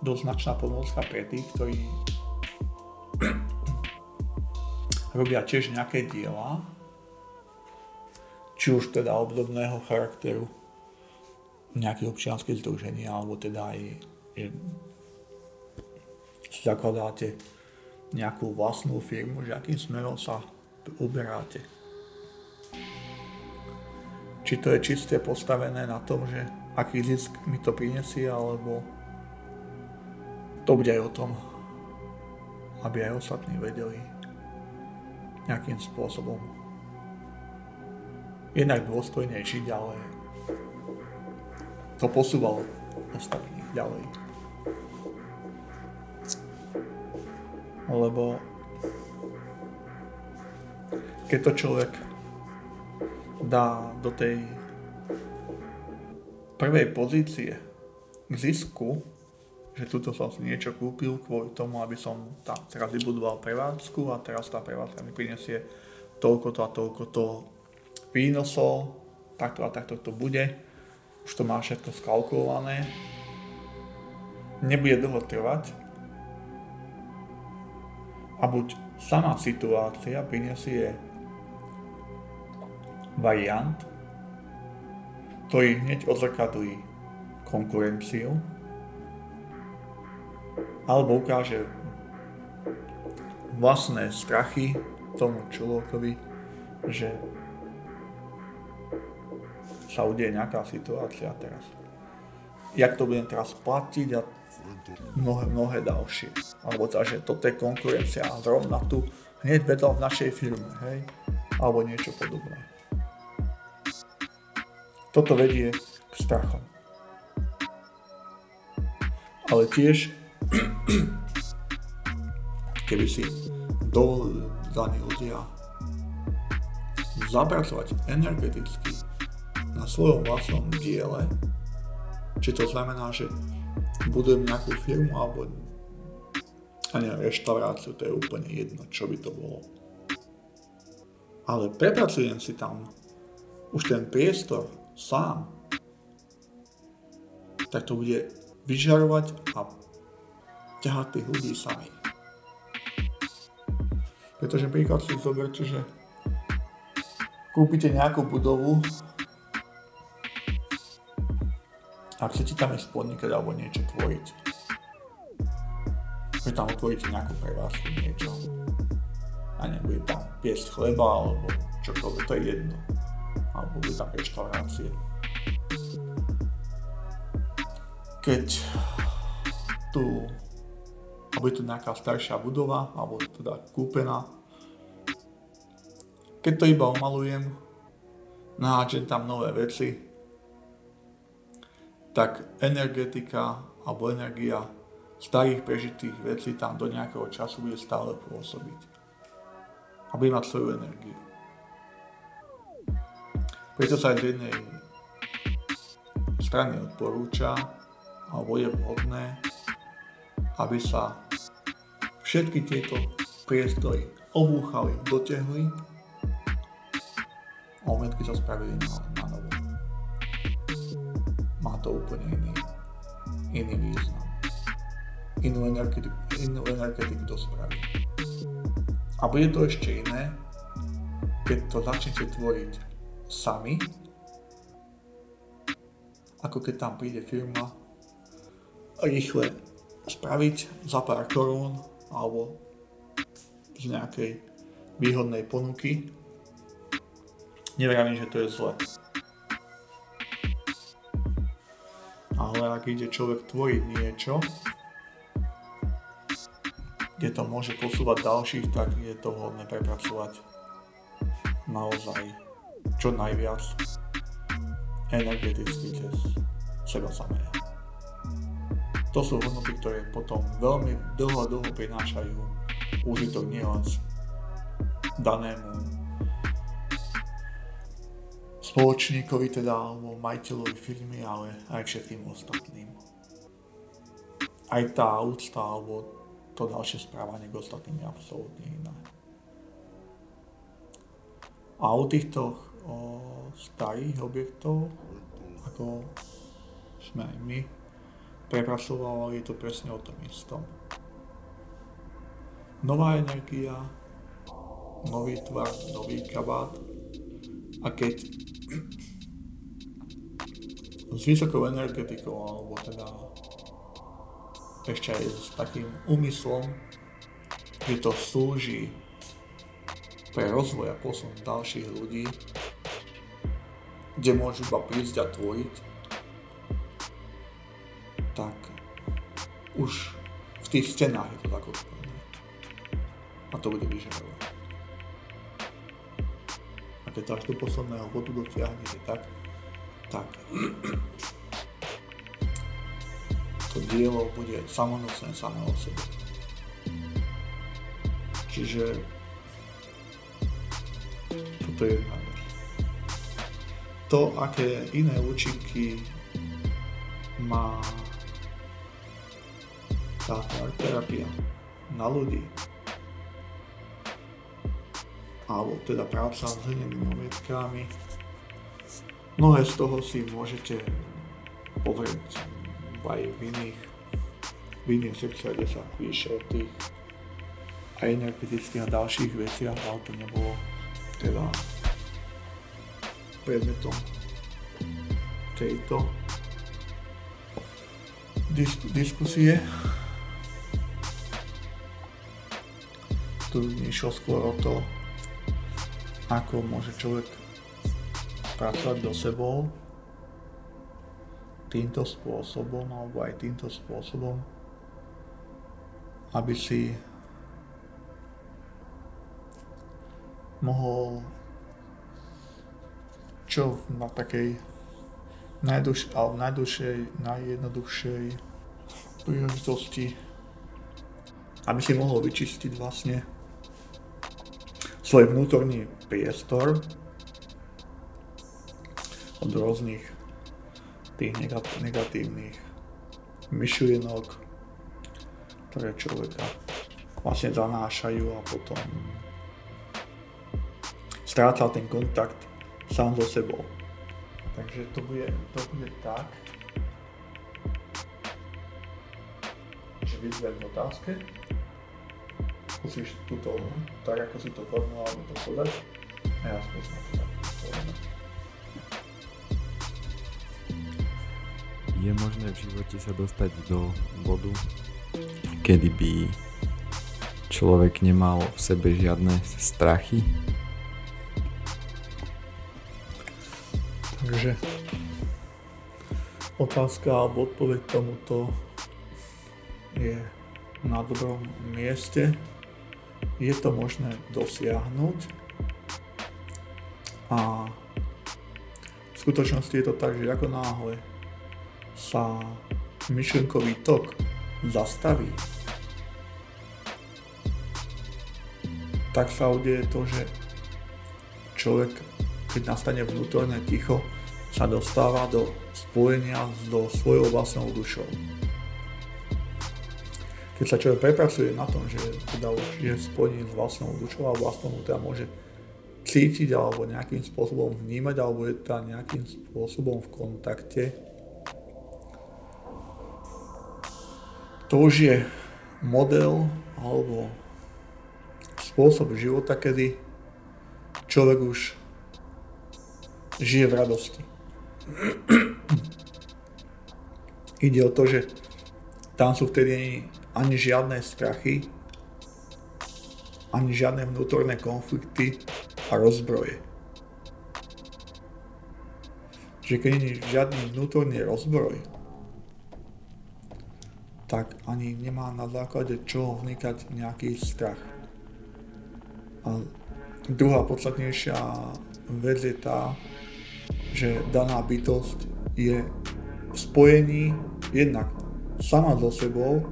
dosť značná pomôcka pre tých, ktorí robia tiež nejaké diela, či už teda obdobného charakteru nejakých občianských združení, alebo teda aj si zakladáte nejakú vlastnú firmu, že akým smerom sa uberáte. Či to je čisté postavené na tom, že aký zisk mi to prinesie, alebo to bude aj o tom, aby aj ostatní vedeli nejakým spôsobom jednak dôstojne žiť, ale to posúvalo ostatných ďalej. Lebo keď to človek dá do tej prvej pozície k zisku, že tuto som si niečo kúpil kvôli tomu, aby som tam teraz vybudoval prevádzku a teraz tá prevádzka mi prinesie toľko to a toľko to výnosov, takto a takto to bude. Už to má všetko skalkulované. Nebude dlho trvať. A buď sama situácia prinesie variant, ktorý hneď odzrkadlí konkurenciu, alebo ukáže vlastné strachy tomu človekovi, že sa udeje nejaká situácia teraz. Jak to budem teraz platiť a mnohé, mnohé ďalšie. Alebo teda, že toto je konkurencia zrovna tu hneď vedľa v našej firme, hej? Alebo niečo podobné. Toto vedie k strachom. Ale tiež keby si dovolili daní ľudia zapracovať energeticky na svojom vlastnom diele, či to znamená, že budujem nejakú firmu alebo ani reštauráciu, to je úplne jedno, čo by to bolo. Ale prepracujem si tam už ten priestor sám, tak to bude vyžarovať a ťahať tých ľudí sami. Pretože príklad si zoberte, že kúpite nejakú budovu a chcete tam ísť podnikať alebo niečo tvoriť. Že tam otvoríte nejakú prevádzku, niečo. A nebude tam piesť chleba alebo čokoľvek, to je jedno. Alebo bude tam reštaurácie. Keď tu alebo je to nejaká staršia budova, alebo teda kúpená. Keď to iba omalujem, naháčem tam nové veci, tak energetika alebo energia starých prežitých vecí tam do nejakého času bude stále pôsobiť. A bude mať svoju energiu. Preto sa aj z jednej strany odporúča, alebo je vhodné, aby sa všetky tieto priestory obúchali, dotiahli a umetky sa spravili na, na novo. Má to úplne iný, iný význam. Inú energetiku, inú energetiku to. A bude to ešte iné, keď to začnete tvoriť sami, ako keď tam príde firma rýchle spraviť za pár korún alebo z nejakej výhodnej ponuky. Nevravím, že to je zle. Ale ak ide človek tvoriť niečo, kde to môže posúvať ďalších, tak je to vhodné prepracovať naozaj čo najviac energeticky cez seba samého. To sú hodnoty, ktoré potom veľmi dlho, dlho prinášajú úžitok nielen danému spoločníkovi, teda alebo majiteľovi firmy, ale aj všetkým ostatným. Aj tá úcta alebo to ďalšie správanie k ostatným je absolútne iné. A u týchto o, starých objektov, ako sme aj my, prepracoval, je to presne o tom istom. Nová energia, nový tvar, nový kabát a keď s vysokou energetikou, alebo teda ešte aj s takým úmyslom, že to slúži pre rozvoj a posun ďalších ľudí, kde môžu iba prísť a tvoriť, tak už v tých stenách je to tak odporné. A to bude vyžarovať. A keď to až do posledného bodu dotiahnete tak, tak to dielo bude samonocné samé o sebe. Čiže toto je jedna. To, aké iné účinky má art terapia na ľudí, alebo teda práca s hlinenými ometkami, mnohé z toho si môžete pozrieť aj v iných, v iných sekciách, kde sa píše o tých aj energetických a ďalších veciach, ale to nebolo teda predmetom tejto disk- diskusie. tu išlo skôr o to, ako môže človek pracovať do sebou týmto spôsobom alebo aj týmto spôsobom, aby si mohol čo na takej najduš, alebo najdušej, najjednoduchšej príležitosti, aby si mohol vyčistiť vlastne svoj vnútorný priestor od rôznych tých negatívnych myšlienok, ktoré človeka vlastne zanášajú a potom stráca ten kontakt sám so sebou. Takže to bude, to bude tak, že vyzvem otázke skúsiš túto, tak ako si to formuloval, to podať a ja skúsim to tak Je možné v živote sa dostať do bodu, kedy by človek nemal v sebe žiadne strachy? Takže otázka alebo odpoveď tomuto je na dobrom mieste. Je to možné dosiahnuť a v skutočnosti je to tak, že ako náhle sa myšlenkový tok zastaví, tak sa udeje to, že človek, keď nastane vnútorné ticho, sa dostáva do spojenia so svojou vlastnou dušou keď sa človek prepracuje na tom, že teda už je spojený s vlastnou dušou a vlastnou teda môže cítiť alebo nejakým spôsobom vnímať alebo je teda nejakým spôsobom v kontakte, to už je model alebo spôsob života, kedy človek už žije v radosti. Ide o to, že tam sú vtedy ani žiadne strachy, ani žiadne vnútorné konflikty a rozbroje. Že keď nie je žiadny vnútorný rozbroj, tak ani nemá na základe čoho vnikať nejaký strach. A druhá podstatnejšia vec je tá, že daná bytosť je v spojení jednak sama so sebou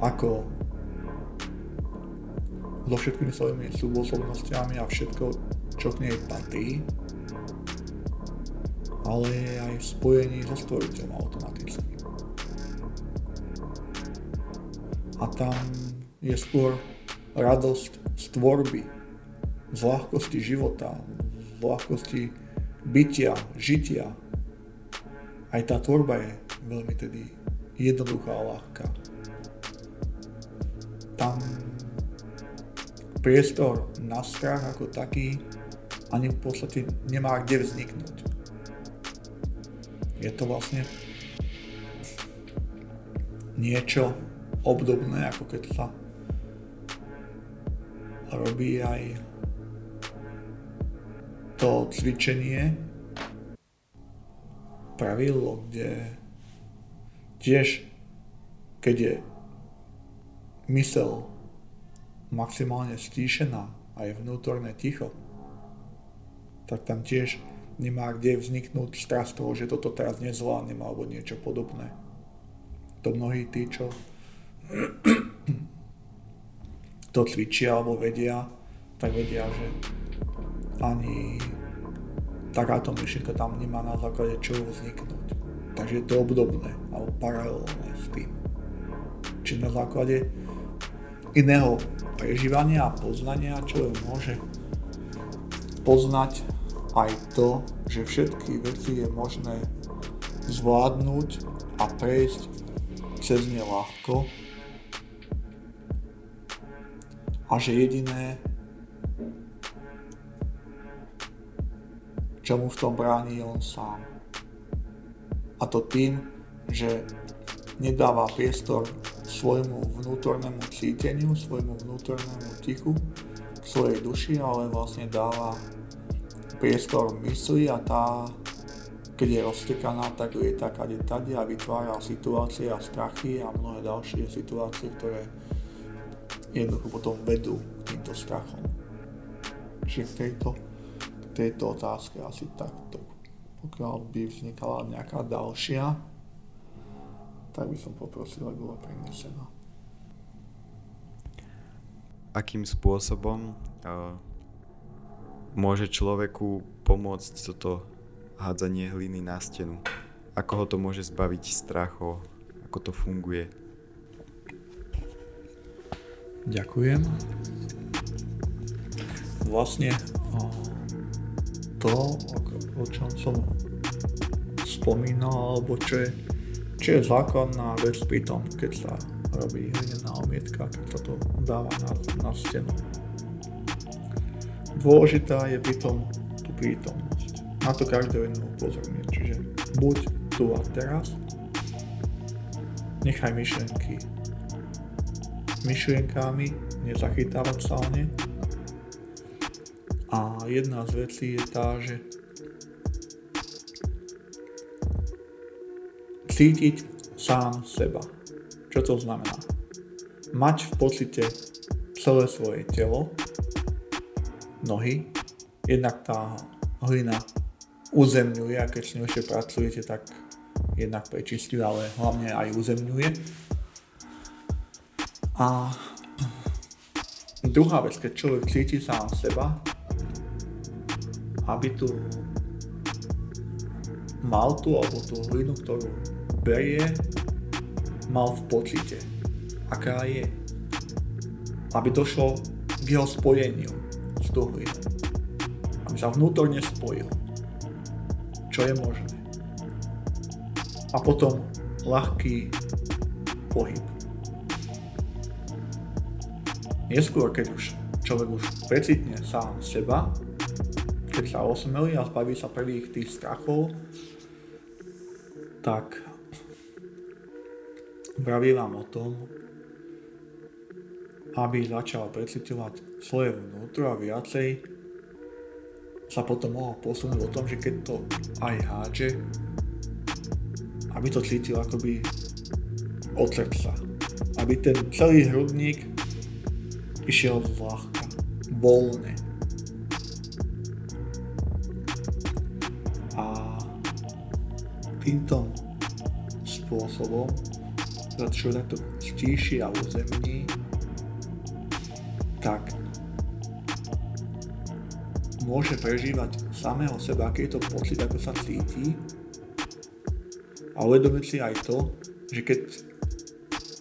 ako so všetkými svojimi súbosobnostiami a všetko, čo k nej patrí, ale je aj v spojení so stvoriteľom automaticky. A tam je skôr radosť z tvorby, z ľahkosti života, ľahkosti bytia, žitia. Aj tá tvorba je veľmi tedy jednoduchá a ľahká tam priestor na strach ako taký ani v podstate nemá kde vzniknúť. Je to vlastne niečo obdobné, ako keď sa robí aj to cvičenie pravidlo, kde tiež keď je mysel maximálne stíšená a je vnútorné ticho, tak tam tiež nemá kde vzniknúť strach toho, že toto teraz nezvládnem alebo niečo podobné. To mnohí tí, čo to cvičia alebo vedia, tak vedia, že ani takáto myšlienka tam nemá na základe čoho vzniknúť. Takže je to obdobné alebo paralelné s tým. Či na základe iného prežívania a poznania, človek môže poznať aj to, že všetky veci je možné zvládnuť a prejsť cez ne ľahko a že jediné, čo mu v tom bráni, on sám. A to tým, že nedáva priestor svojmu vnútornému cíteniu, svojmu vnútornému tichu, k svojej duši, ale vlastne dáva priestor mysli a tá, keď je roztekaná, tak je taká tade a vytvára situácie a strachy a mnohé ďalšie situácie, ktoré jednoducho potom vedú k týmto strachom. Čiže v tejto, tejto otázke asi takto. Pokiaľ by vznikala nejaká ďalšia, tak by som poprosil, aby bola prenesená. Akým spôsobom uh, môže človeku pomôcť toto hádzanie hliny na stenu? Ako ho to môže zbaviť strachov? Ako to funguje? Ďakujem. Vlastne to, o čom som spomínal, alebo čo je čo je základná vec pri keď sa robí hlinená omietka, keď sa to dáva na, na stenu. Dôležitá je pritom tú prítomnosť. Na to každého jedného upozorňuje. Čiže buď tu a teraz, nechaj myšlenky myšlienkami, nezachytávať sa o ne. A jedna z vecí je tá, že cítiť sám seba. Čo to znamená? Mať v pocite celé svoje telo, nohy, jednak tá hlina uzemňuje a keď s ňou ešte pracujete, tak jednak prečistuje, ale hlavne aj uzemňuje. A druhá vec, keď človek cíti sám seba, aby tu mal tú alebo tú hlinu, ktorú berie, mal v pocite, aká je. Aby došlo k jeho spojeniu s tou hlinou. Aby sa vnútorne spojil. Čo je možné. A potom ľahký pohyb. Neskôr, keď už človek už precitne sám seba, keď sa osmelí a zbaví sa prvých tých strachov, tak Vraví vám o tom, aby začal precitovať svoje vnútro a viacej sa potom mohol posunúť o tom, že keď to aj hádže, aby to cítil akoby od srdca. Aby ten celý hrudník išiel zľahka, voľne. Týmto spôsobom keď človek to stíši a uzemní, tak môže prežívať samého seba, aký je to pocit, ako sa cíti. A uvedomiť si aj to, že keď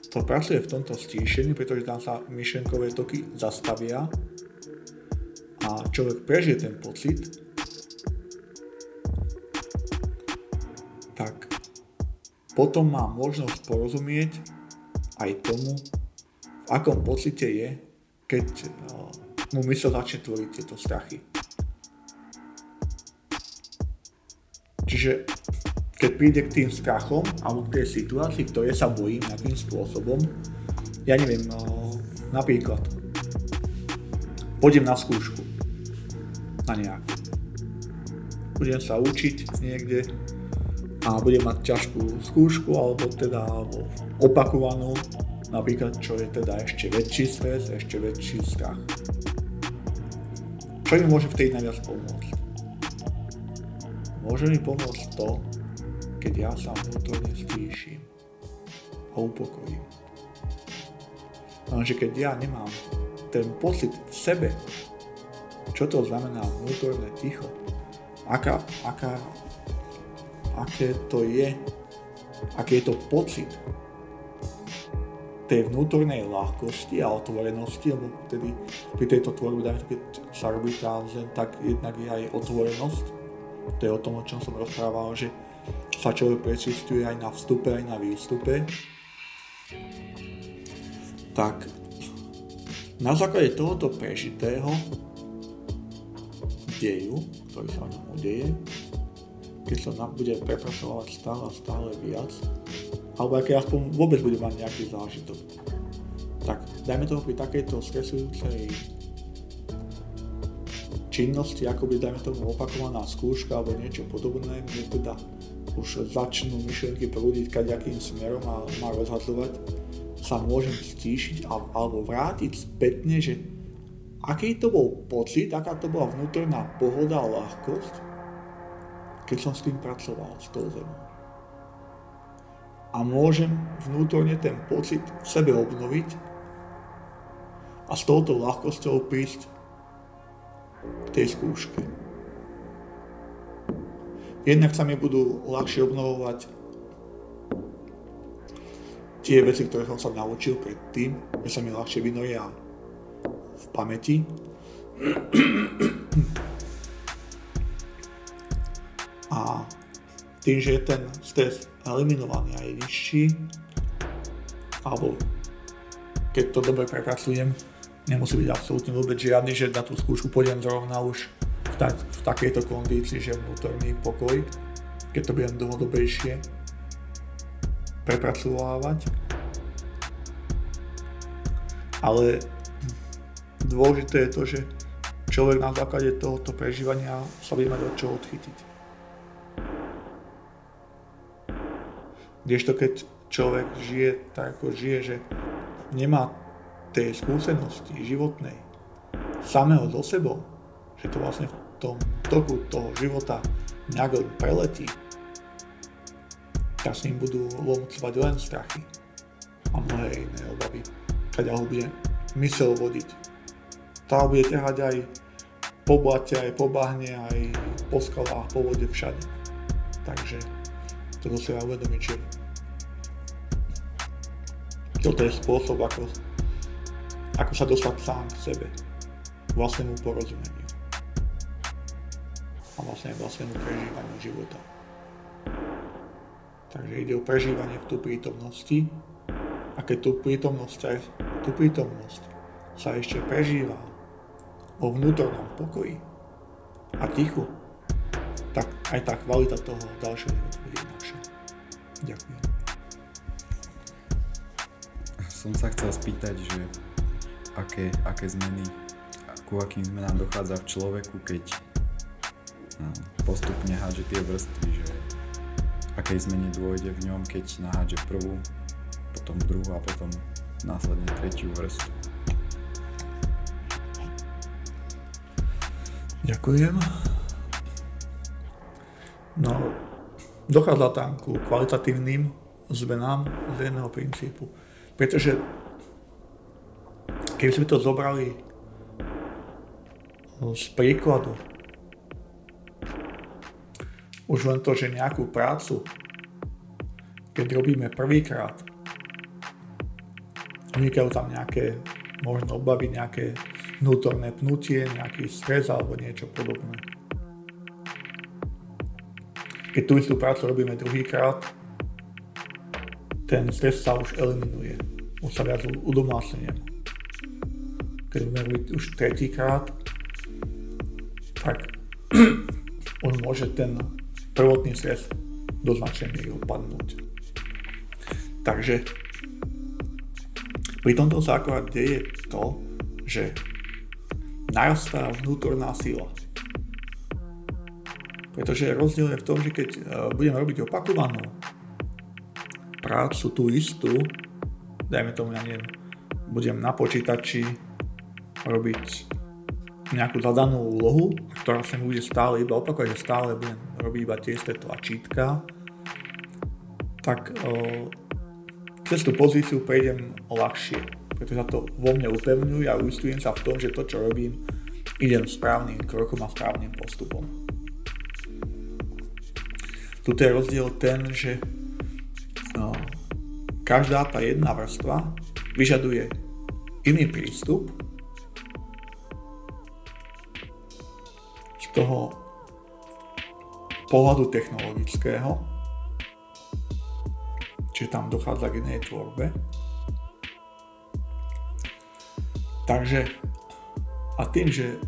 to pracuje v tomto stíšení, pretože tam sa myšlenkové toky zastavia a človek prežije ten pocit, potom má možnosť porozumieť aj tomu, v akom pocite je, keď no, mu mysl začne tvoriť tieto strachy. Čiže keď príde k tým strachom alebo k tej situácii, ktoré sa bojím nejakým spôsobom, ja neviem, no, napríklad, pôjdem na skúšku, na nejakú. Budem sa učiť niekde, a bude mať ťažkú skúšku alebo teda alebo opakovanú, napríklad čo je teda ešte väčší stres, ešte väčší strach. Čo mi môže v tej najviac pomôcť? Môže mi pomôcť to, keď ja sa vnútorne stíšim a upokojím. Lenže keď ja nemám ten pocit v sebe, čo to znamená vnútorné ticho, aká, aká aké to je, aký je to pocit tej vnútornej ľahkosti a otvorenosti, lebo vtedy pri tejto tvorbe, keď sa robí tranzen, tak jednak je aj otvorenosť. To je o tom, o čom som rozprával, že sa človek prečistuje aj na vstupe, aj na výstupe. Tak na základe tohoto prežitého deju, ktorý sa o ňom udeje, keď sa bude prepracovať stále a stále viac, alebo aký aspoň vôbec bude mať nejaký zážitok. Tak dajme toho pri takejto stresujúcej činnosti, ako by dajme tomu opakovaná skúška alebo niečo podobné, kde teda už začnú myšlienky prúdiť kaďakým smerom a má rozhadzovať, sa môžem stíšiť alebo vrátiť spätne, že aký to bol pocit, aká to bola vnútorná pohoda a ľahkosť, keď som s tým pracoval, s tou zemou. A môžem vnútorne ten pocit v sebe obnoviť a s touto ľahkosťou prísť k tej skúške. Jednak sa mi budú ľahšie obnovovať tie veci, ktoré som sa naučil predtým, že sa mi ľahšie vynoria v pamäti a tým, že je ten stres eliminovaný a je nižší, alebo keď to dobre prepracujem, nemusí byť absolútne vôbec žiadny, že na tú skúšku pôjdem zrovna už v, tak, v takejto kondícii, že vnútorný pokoj, keď to budem dlhodobejšie prepracovávať. Ale dôležité je to, že človek na základe tohoto prežívania sa bude mať od čoho odchytiť. Kdežto keď človek žije tak, ako žije, že nemá tej skúsenosti životnej samého so sebou, že to vlastne v tom toku toho života nejak preletí, tak s ním budú lomcovať len strachy a mnohé iné obavy, keď ho bude mysel vodiť. Tá bude ťahať aj po blate, aj po bahne, aj po skalách, po vode, všade. Takže toto si ja uvedomiť, že toto je spôsob, ako, ako sa dostať sám k sebe, vlastnému porozumeniu a vlastne vlastnému prežívaniu života. Takže ide o prežívanie v tu prítomnosti a keď tú prítomnosť, aj tú prítomnosť sa ešte prežíva vo vnútornom pokoji a tichu, tak aj tá kvalita toho ďalšieho života bude naša. Ďakujem som sa chcel spýtať, že aké, aké zmeny, ku akým zmenám dochádza v človeku, keď no, postupne hádže tie vrstvy, že akej zmeny dôjde v ňom, keď nahádže prvú, potom druhú a potom následne tretiu vrstvu. Ďakujem. No, dochádza tam ku kvalitatívnym zmenám z jedného princípu pretože keby sme to zobrali z príkladu, už len to, že nejakú prácu, keď robíme prvýkrát, vznikajú tam nejaké možno obavy, nejaké vnútorné pnutie, nejaký stres alebo niečo podobné. Keď tú istú prácu robíme druhýkrát, ten stres sa už eliminuje. Už sa viac udomácniem. Keď budeme robiť už tretíkrát, tak on môže ten prvotný stres do značnej miery opadnúť. Takže pri tomto sa deje to, že narastá vnútorná sila. Pretože rozdiel je v tom, že keď eh, budeme robiť opakovanú prácu tú istú, dajme tomu, ja neviem, budem na počítači robiť nejakú zadanú úlohu, ktorá sa mi bude stále iba opakovať, že stále budem robiť iba tie isté tlačítka, tak o, cez tú pozíciu prejdem ľahšie, pretože sa to vo mne upevňuje a uistujem sa v tom, že to, čo robím, idem správnym krokom a správnym postupom. Tuto je rozdiel ten, že každá tá jedna vrstva vyžaduje iný prístup z toho pohľadu technologického, čiže tam dochádza k inej tvorbe. Takže a tým, že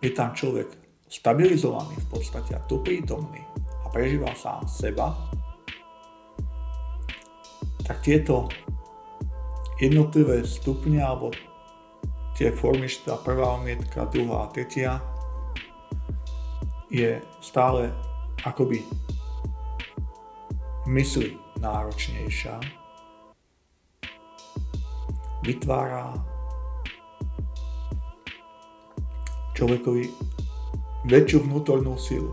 je tam človek stabilizovaný v podstate a tu prítomný a prežíva sám seba, tak tieto jednotlivé stupne alebo tie formy, tá prvá omietka, druhá a tretia je stále akoby mysli náročnejšia, vytvára človekovi väčšiu vnútornú silu.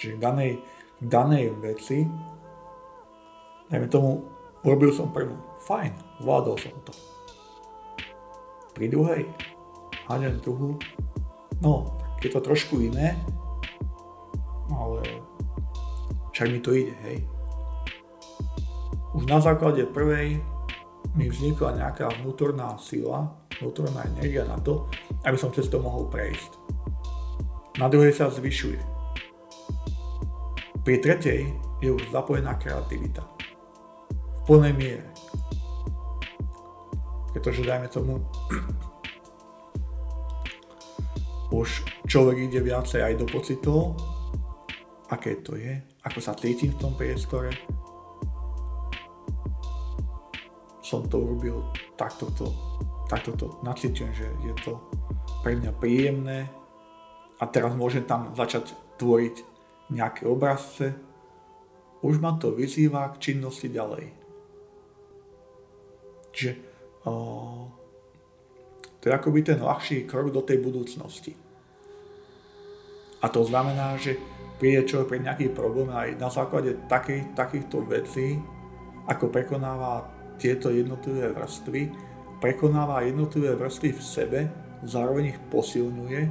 Čiže v danej, danej veci Dajme tomu, urobil som prvú. Fajn, zvládol som to. Pri druhej, hádem druhú. No, tak je to trošku iné, ale však mi to ide, hej. Už na základe prvej mi vznikla nejaká vnútorná sila, vnútorná energia na to, aby som cez to mohol prejsť. Na druhej sa zvyšuje. Pri tretej je už zapojená kreativita plnej miere. pretože dajme tomu, už človek ide viacej aj do pocitov, aké to je, ako sa cítim v tom priestore. Som to urobil, takto to, takto to nacítim, že je to pre mňa príjemné a teraz môžem tam začať tvoriť nejaké obrazce, už ma to vyzýva k činnosti ďalej. Čiže o, to je akoby ten ľahší krok do tej budúcnosti. A to znamená, že príde človek pre nejaký problém aj na základe takých, takýchto vecí, ako prekonáva tieto jednotlivé vrstvy, prekonáva jednotlivé vrstvy v sebe, zároveň ich posilňuje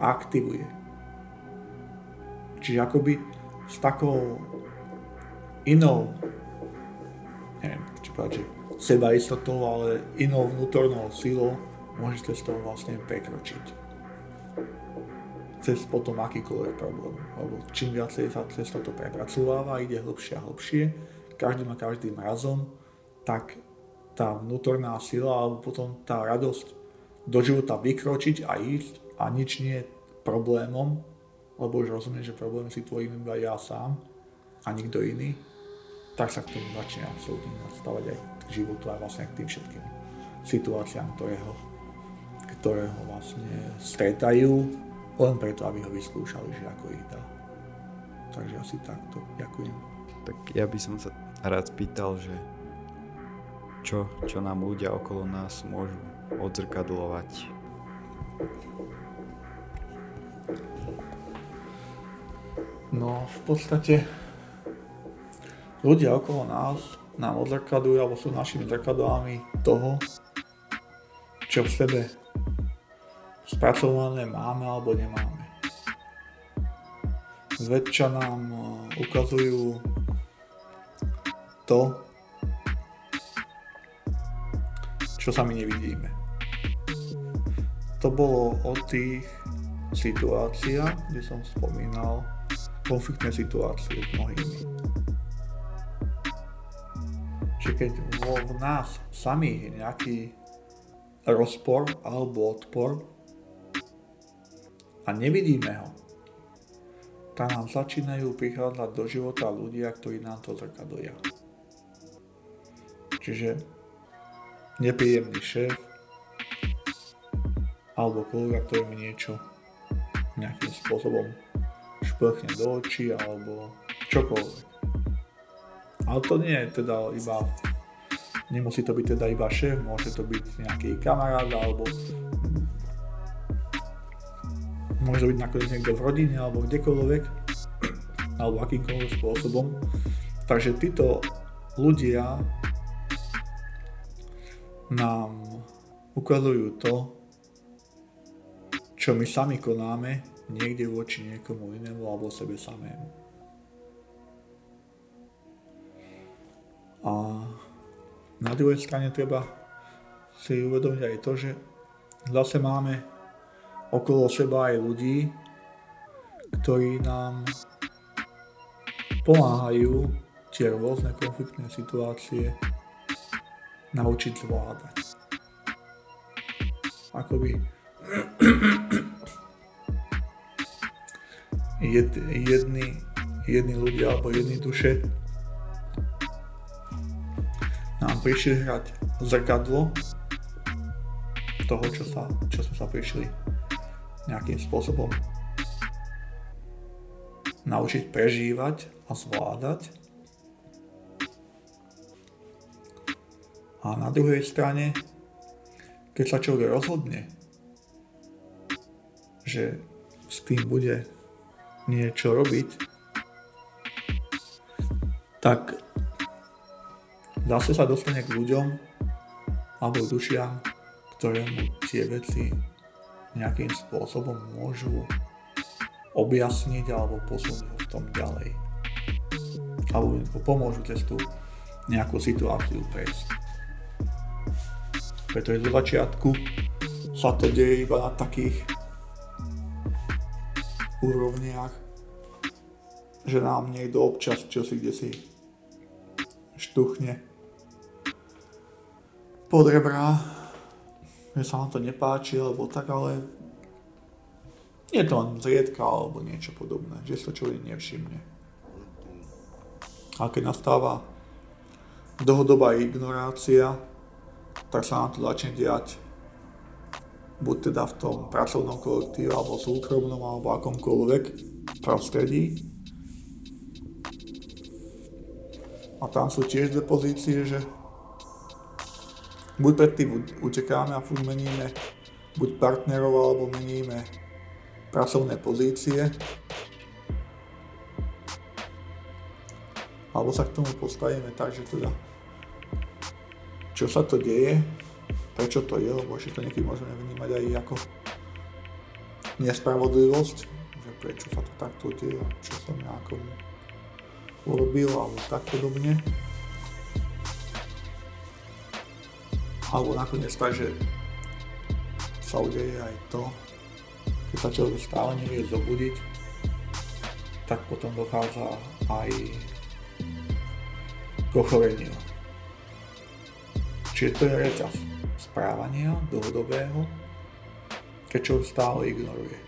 a aktivuje. Čiže akoby s takou inou, neviem, či povedať, seba istotou, ale inou vnútornou silou môžete z toho vlastne prekročiť. Cez potom akýkoľvek problém. Lebo čím viacej sa cez toto prepracováva, ide hlbšie a hlbšie, každým a každým razom, tak tá vnútorná sila alebo potom tá radosť do života vykročiť a ísť a nič nie je problémom, lebo už rozumiem, že problémy si tvorím iba ja sám a nikto iný, tak sa k tomu začne absolútne nastavať aj k životu a vlastne k tým všetkým situáciám, ktoré ho, ktoré ho vlastne stretajú, len preto, aby ho vyskúšali, že ako ich dá. Takže asi takto. Ďakujem. Tak ja by som sa rád spýtal, že čo, čo nám ľudia okolo nás môžu odzrkadlovať. No, v podstate ľudia okolo nás nám odzrkadujú alebo sú našimi zrkadlami toho, čo v sebe spracované máme alebo nemáme. Zväčša nám e, ukazujú to, čo sami nevidíme. To bolo o tých situáciách, kde som spomínal konfliktné situácie s mnohými že keď vo v nás samých je nejaký rozpor alebo odpor a nevidíme ho, tak nám začínajú prichádzať do života ľudia, ktorí nám to zrkadujú. Čiže nepríjemný šéf alebo kolega, ktorý mi niečo nejakým spôsobom šplchne do očí alebo čokoľvek. Ale to nie je teda iba, nemusí to byť teda iba šéf, môže to byť nejaký kamarát alebo môže to byť nakoniec niekto v rodine alebo kdekoľvek alebo akýmkoľvek spôsobom. Takže títo ľudia nám ukazujú to, čo my sami konáme niekde voči niekomu inému alebo sebe samému. A na druhej strane treba si uvedomiť aj to, že zase máme okolo seba aj ľudí, ktorí nám pomáhajú tie rôzne konfliktné situácie naučiť zvládať. Akoby jed, jedni, jedni ľudia alebo jedni duše nám prišli hrať zrkadlo toho, čo, sa, čo sme sa prišli nejakým spôsobom naučiť prežívať a zvládať. A na druhej strane, keď sa človek rozhodne, že s tým bude niečo robiť, tak zase sa dostane k ľuďom alebo dušiam, ktoré mu tie veci nejakým spôsobom môžu objasniť alebo posunúť v tom ďalej. Alebo pomôžu cez tú nejakú situáciu prejsť. Pretože do začiatku sa to deje iba na takých úrovniach, že nám niekto občas čo kde si štuchne pod rebra, že sa vám to nepáči, alebo tak, ale je to len zriedka alebo niečo podobné, že sa človek nevšimne. A keď nastáva dlhodobá ignorácia, tak sa nám to začne diať buď teda v tom pracovnom kolektíve, alebo súkromnom, alebo akomkoľvek prostredí. A tam sú tiež dve pozície, že buď predtým utekáme a furt meníme buď partnerov, alebo meníme pracovné pozície, alebo sa k tomu postavíme tak, že teda čo sa to deje, prečo to je, lebo ešte to niekedy môžeme vnímať aj ako nespravodlivosť, že prečo sa to takto deje čo som ja urobil alebo tak podobne. Alebo nakoniec tak, že sa udeje aj to, keď sa človek stále nevie zobudiť, tak potom dochádza aj k ochoreniu. Čiže to je reťaz správania dlhodobého, keď človek stále ignoruje.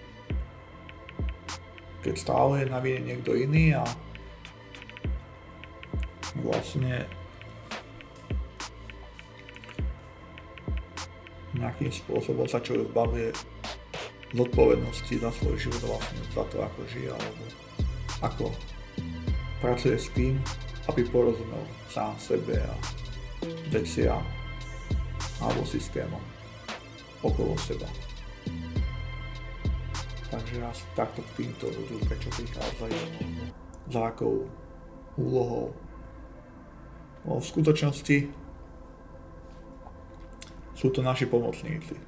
Keď stále je na vine niekto iný a vlastne nejakým spôsobom sa človek zbavuje zodpovednosti za svoj život vlastne za to, ako žije alebo ako pracuje s tým, aby porozumel sám sebe a veciam alebo systémom okolo seba. Takže asi takto k týmto ľuďom, prečo prichádzajú, za akou úlohou. No, v skutočnosti sú to naši pomocníci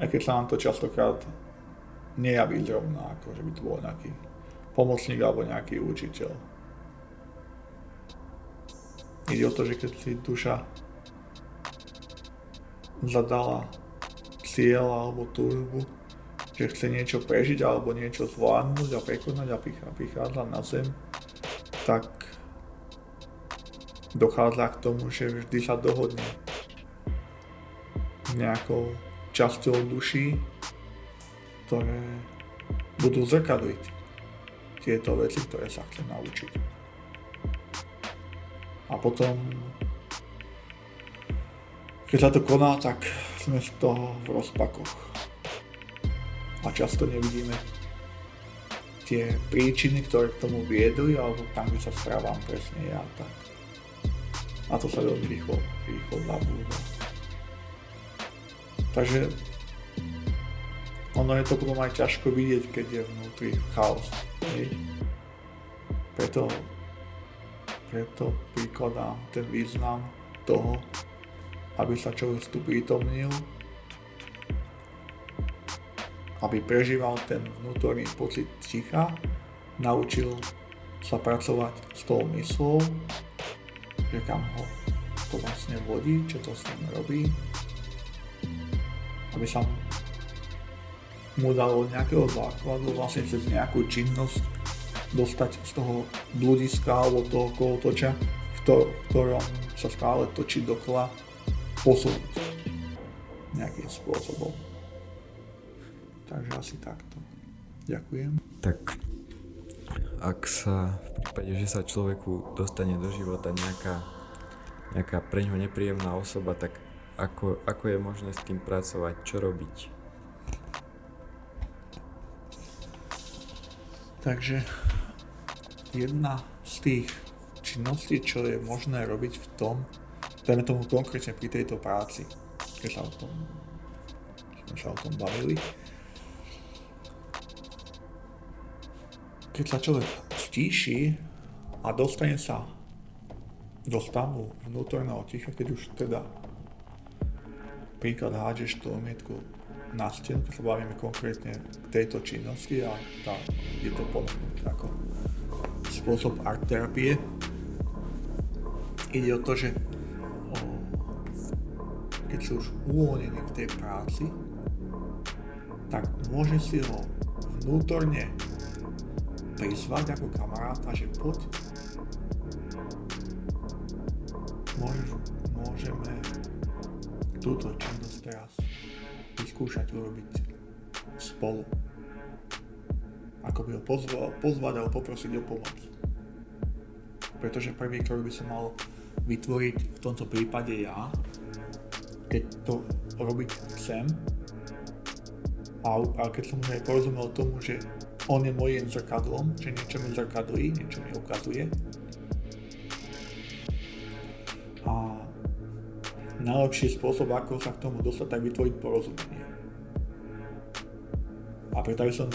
aj keď sa nám to častokrát nejaví zrovna, ako že by to bol nejaký pomocník alebo nejaký učiteľ. Ide o to, že keď si duša zadala cieľ alebo túžbu, že chce niečo prežiť alebo niečo zvládnuť a prekonať a prichádza na zem, tak dochádza k tomu, že vždy sa dohodne nejakou časťou duší, ktoré budú zrkadliť tieto veci, ktoré sa chce naučiť. A potom, keď sa to koná, tak sme z toho v rozpakoch. A často nevidíme tie príčiny, ktoré k tomu viedli, alebo tam, kde sa správam presne ja, tak. A to sa veľmi rýchlo, rýchlo zabúda. Takže ono je to potom aj ťažko vidieť, keď je vnútri chaos. Hej. Preto, preto prikladám ten význam toho, aby sa človek tu prítomnil, aby prežíval ten vnútorný pocit ticha, naučil sa pracovať s tou myslou, že kam ho to vlastne vodí, čo to s ním robí, aby sa mu dalo nejakého základu vlastne cez nejakú činnosť dostať z toho bludiska alebo toho kolotoča, v, to, v ktorom sa stále točí dokola, posunúť nejakým spôsobom. Takže asi takto. Ďakujem. Tak ak sa v prípade, že sa človeku dostane do života nejaká, nejaká pre ňo nepríjemná osoba, tak ako, ako je možné s tým pracovať, čo robiť? Takže jedna z tých činností, čo je možné robiť v tom, dajme tomu konkrétne pri tejto práci, keď sa o tom, sme sa o tom bavili, keď sa človek stíši a dostane sa do stavu vnútorného ticha, keď už teda príklad hádžeš tú omietku na stenu, keď sa bavíme konkrétne k tejto činnosti a tá, je to ponúknuté ako spôsob art terapie. Ide o to, že o, keď si už uvoľnený v tej práci, tak môže si ho vnútorne prizvať ako kamaráta, že poď. Môžeš môžeme túto činnosť teraz vyskúšať urobiť spolu. Ako by ho pozval, pozvať alebo poprosiť o pomoc. Pretože prvý krok by som mal vytvoriť v tomto prípade ja, keď to robiť chcem. A, a keď som už aj porozumel tomu, že on je mojím zrkadlom, že niečo mi zrkadlí, niečo mi ukazuje. A najlepší spôsob, ako sa k tomu dostať, tak vytvoriť porozumenie. A preto, aby som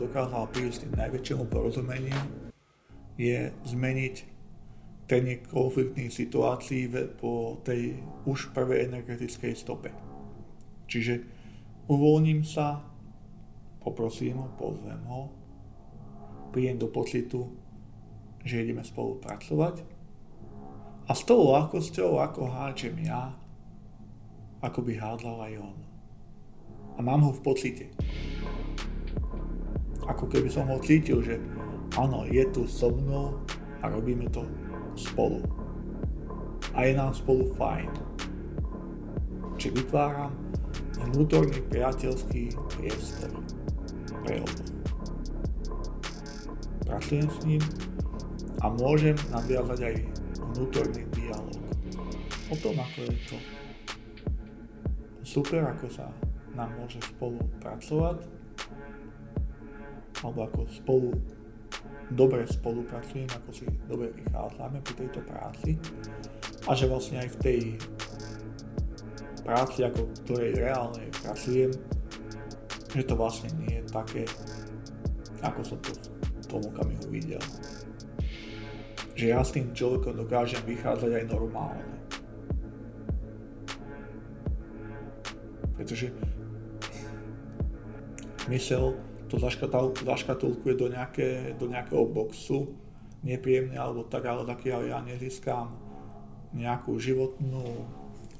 dokázal prísť k najväčšiemu porozumeniu, je zmeniť ten konfliktných situácií po tej už prvej energetickej stope. Čiže uvoľním sa, poprosím ho, pozvem ho, príjem do pocitu, že ideme spolupracovať a s tou ľahkosťou, ako hádžem ja, ako by hádal aj on. A mám ho v pocite. Ako keby som ho cítil, že áno, je tu so mnou a robíme to spolu. A je nám spolu fajn. Či vytváram vnútorný priateľský priestor pre oboch. Pracujem s ním a môžem nadviazať aj vnútorný dialog o tom, ako je to super, ako sa nám môže spolu pracovať alebo ako spolu dobre spolupracujeme, ako si dobre vychádzame pri tejto práci a že vlastne aj v tej práci, ako ktorej reálne pracujem, že to vlastne nie je také, ako som to v tom okamihu videl. Že ja s tým človekom dokážem vychádzať aj normálne. Pretože mysel to zaškatulkuje do, nejaké, do nejakého boxu, nepríjemne alebo tak, ale taký, ale ja nezískam nejakú životnú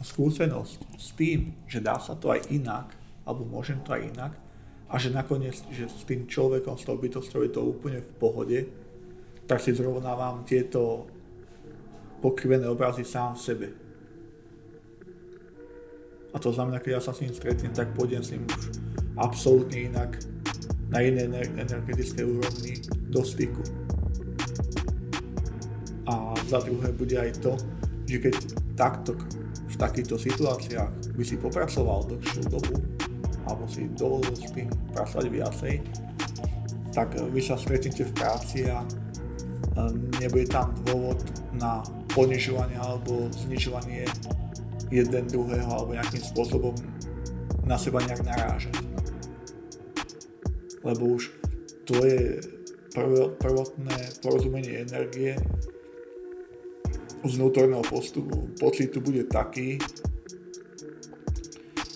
skúsenosť s tým, že dá sa to aj inak, alebo môžem to aj inak, a že nakoniec, že s tým človekom, s tou bytosťou je to úplne v pohode, tak si zrovnávam tieto pokrivené obrazy sám v sebe. A to znamená, keď ja sa s ním stretnem, tak pôjdem s ním už absolútne inak na inej energetickej úrovni do styku. A za druhé bude aj to, že keď takto v takýchto situáciách by si popracoval dlhšiu dobu, alebo si dovolil s tým pracovať viacej, tak vy sa stretnete v práci a nebude tam dôvod na ponižovanie alebo znižovanie jeden druhého alebo nejakým spôsobom na seba nejak narážať. Lebo už to je prvotné porozumenie energie z vnútorného postupu, pocitu bude taký,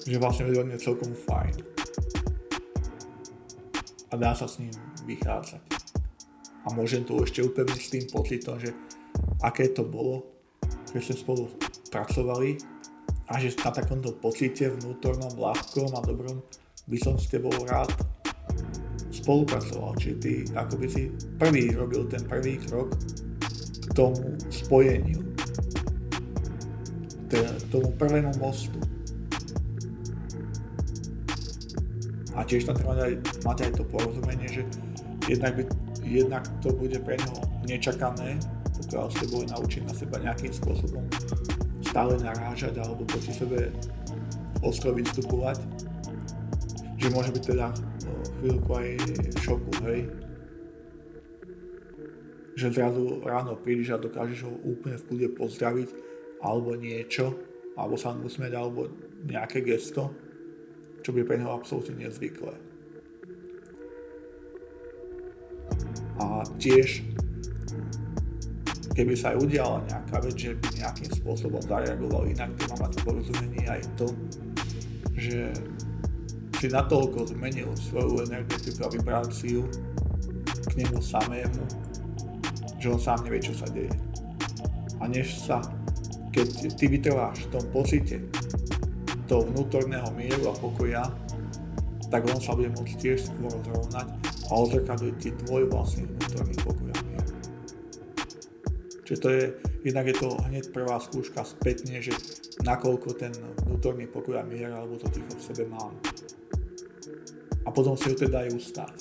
že vlastne je celkom fajn. A dá sa s ním vychádzať. A môžem to ešte upevniť s tým pocitom, že aké to bolo, keď sme spolu pracovali a že na takomto pocite vnútornom, ľahkom a dobrom by som s tebou rád spolupracoval. Čiže ty ako by si prvý robil ten prvý krok k tomu spojeniu, k tomu prvému mostu. A tiež tam treba mať, mať aj to porozumenie, že jednak, by, jednak to bude pre neho nečakané, pokiaľ ste boli naučiť na seba nejakým spôsobom stále narážať alebo proti sebe ostro vystupovať. Že môže byť teda chvíľku aj šoku, hej. Že zrazu ráno prídeš a dokážeš ho úplne v kľude pozdraviť alebo niečo, alebo sa mu usmieť, alebo nejaké gesto, čo by pre neho absolútne nezvyklé. A tiež keby sa aj udiala nejaká vec, že by nejakým spôsobom zareagoval inak, to má mať porozumenie aj to, že si natoľko zmenil svoju energetiku a vibráciu k nemu samému, že on sám nevie, čo sa deje. A než sa, keď ty vytrváš v tom pocite toho vnútorného mieru a pokoja, tak on sa bude môcť tiež skôr zrovnať a odzrkadliť ti tvoj vlastný vnútorný pokoj a mier. Čiže to je jednak je to hneď prvá skúška spätne, že nakoľko ten vnútorný pokoj a mier alebo to ticho v sebe mám. A potom si ho teda aj ustáť.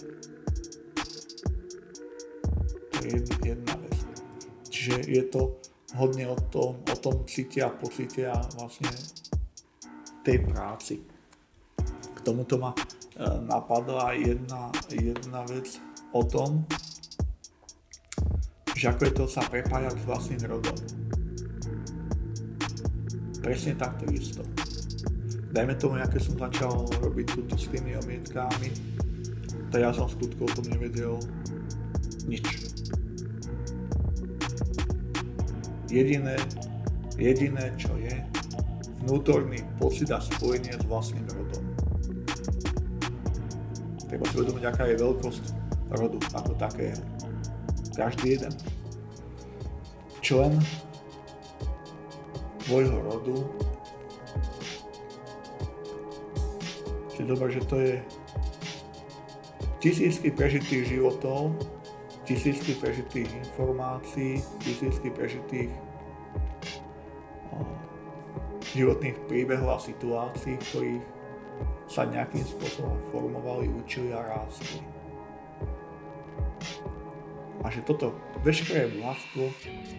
To je jedna vec. Čiže je to hodne o tom, o tom cítia a pocítia vlastne tej práci. K tomuto ma e, napadla jedna, jedna vec o tom, že ako je to sa prepájať s vlastným rodom. Presne takto isto. Dajme tomu, aké som začal robiť túto s tými omietkami, to ja som skutku o tom nevedel nič. Jediné, jediné čo je, vnútorný pocit a spojenie s vlastným rodom. Treba si uvedomiť, aká je veľkosť rodu ako takého. Každý jeden člen tvojho rodu si dobre, že to je tisícky prežitých životov, tisícky prežitých informácií, tisícky prežitých životných príbehov a situácií, v ktorých sa nejakým spôsobom formovali, učili a rástli. A že toto veškeré bohatstvo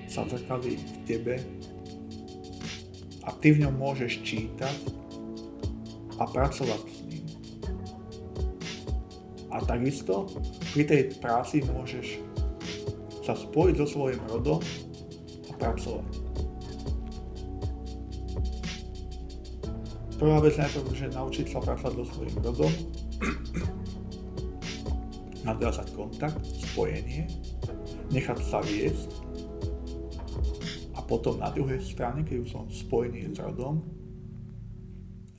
sa zrkadlí v tebe a ty v ňom môžeš čítať a pracovať s ním. A takisto pri tej práci môžeš sa spojiť so svojím rodom a pracovať. Prvá vec najprv, že naučiť sa pracovať so svojím rodom, nadviazať kontakt, spojenie, nechať sa viesť. A potom na druhej strane, keď už som spojený s rodom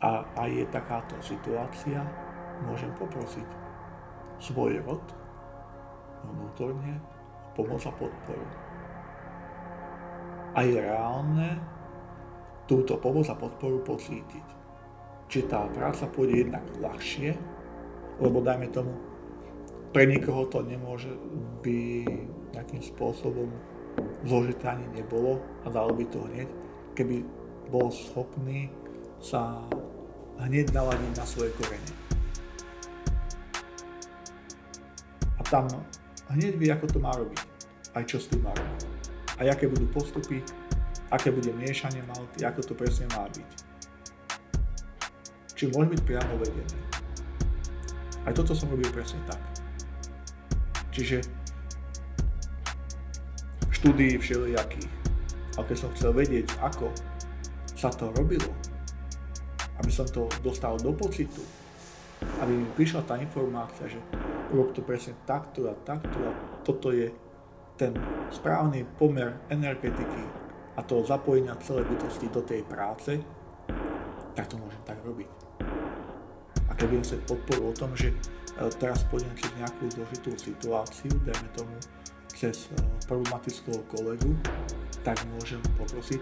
a, a je takáto situácia, môžem poprosiť svoj rod vnútorne pomoc a podporu. A je reálne túto pomoc a podporu pocítiť či tá práca pôjde jednak ľahšie, lebo dajme tomu, pre nikoho to nemôže by nejakým spôsobom zložité ani nebolo a dalo by to hneď, keby bol schopný sa hneď naladiť na svoje korene. A tam hneď vie, ako to má robiť, aj čo s tým má robiť. A aké budú postupy, aké bude miešanie malty, ako to presne má byť či môže byť priamo vedený. Aj toto som robil presne tak. Čiže štúdií všelijakých. A keď som chcel vedieť, ako sa to robilo, aby som to dostal do pocitu, aby mi prišla tá informácia, že rob to presne takto a takto a toto je ten správny pomer energetiky a toho zapojenia celej bytosti do tej práce, tak to môžem tak robiť keby chcieť podporu o tom, že e, teraz pôjdem cez nejakú zložitú situáciu, dajme tomu cez e, problematického kolegu, tak môžem poprosiť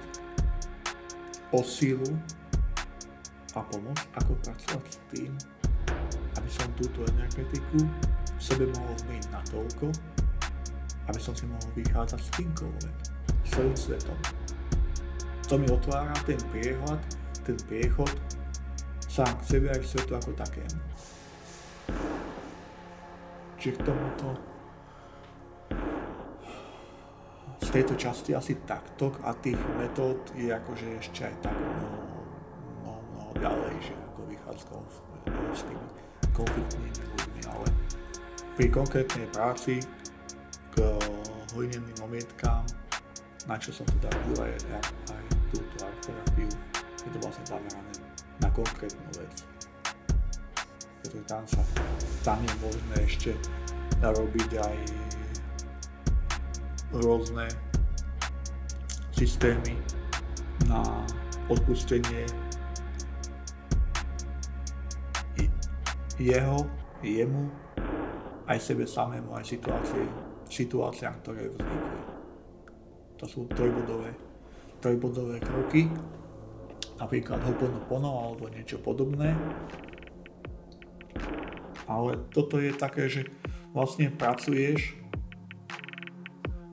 o sílu a pomoc, ako pracovať s tým, aby som túto energetiku v sebe mohol zmeniť na toľko, aby som si mohol vychádzať s kýmkoľvek, celým svetom. To mi otvára ten priehľad, ten priechod sám k sebe aj k svetu ako takému. Čiže k tomuto z tejto časti asi takto a tých metód je akože ešte aj tak mnoho, mnoho, mnoho ďalej, že ako vychádzať s tými konfliktnými ľuďmi, ale pri konkrétnej práci k hojneným omietkám, na čo som teda robil aj, aj túto art terapiu, je to vlastne zamerané na konkrétnu vec. Pretože tam, sa, tam je možné ešte robiť aj rôzne systémy na odpustenie jeho, jemu, aj sebe samému, aj situácie, situáciám, ktoré vznikli. To sú trojbodové, trojbodové kroky, napríklad Ho'oponopono alebo niečo podobné. Ale toto je také, že vlastne pracuješ,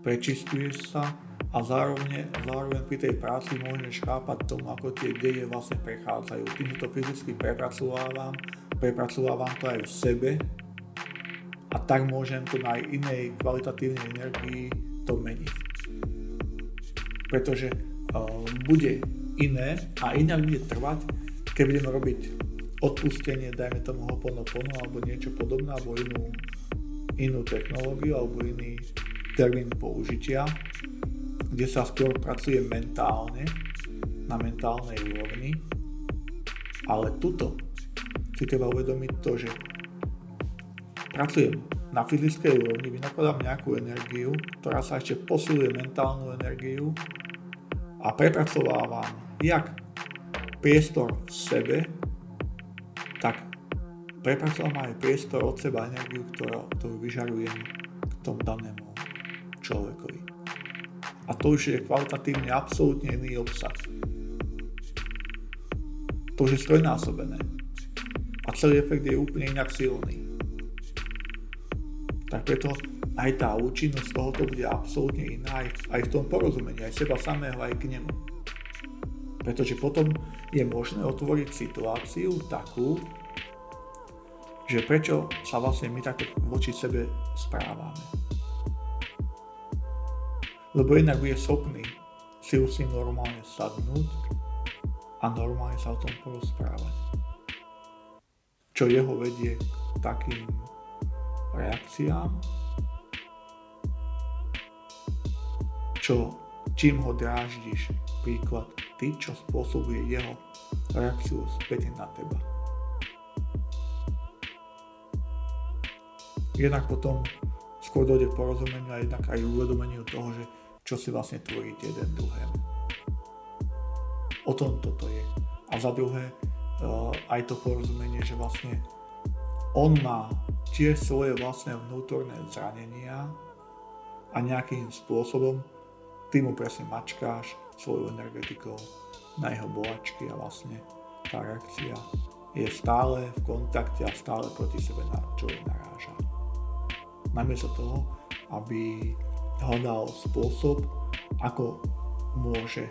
prečistuješ sa a zároveň, zároveň pri tej práci môžeš chápať tomu, ako tie deje vlastne prechádzajú. Tým, že to fyzicky prepracovávam, prepracovávam to aj v sebe a tak môžem to na inej kvalitatívnej energii to meniť. Pretože uh, bude iné a inak bude trvať, keď budeme robiť odpustenie, dajme tomu hoponopono alebo niečo podobné, alebo inú, inú technológiu alebo iný termín použitia, kde sa skôr pracuje mentálne, na mentálnej úrovni. Ale tuto si treba uvedomiť to, že pracujem na fyzickej úrovni, vynakladám nejakú energiu, ktorá sa ešte posiluje mentálnu energiu a prepracovávam jak priestor v sebe, tak prepracovávam aj priestor od seba energiu, ktorú, ktorú vyžarujem k tomu danému človekovi. A to už je kvalitatívne absolútne iný obsah. To už je strojnásobené. A celý efekt je úplne inak silný. Tak preto aj tá účinnosť tohoto bude absolútne iná aj, aj v tom porozumení, aj seba samého, aj k nemu. Pretože potom je možné otvoriť situáciu takú, že prečo sa vlastne my takto voči sebe správame lebo inak bude schopný si už si normálne sadnúť a normálne sa o tom porozprávať. Čo jeho vedie k takým reakciám, čo čím ho dráždiš, príklad ty, čo spôsobuje jeho reakciu späť na teba. Jednak potom skôr dojde k porozumeniu a jednak aj uvedomeniu toho, že čo si vlastne tvoríte jeden druhému. O tom toto je. A za druhé, uh, aj to porozumenie, že vlastne on má tiež svoje vlastné vnútorné zranenia a nejakým spôsobom ty mu presne mačkáš svojou energetikou na jeho bolačky a vlastne tá reakcia je stále v kontakte a stále proti sebe na človek naráža. Namiesto toho, aby hľadal spôsob, ako môže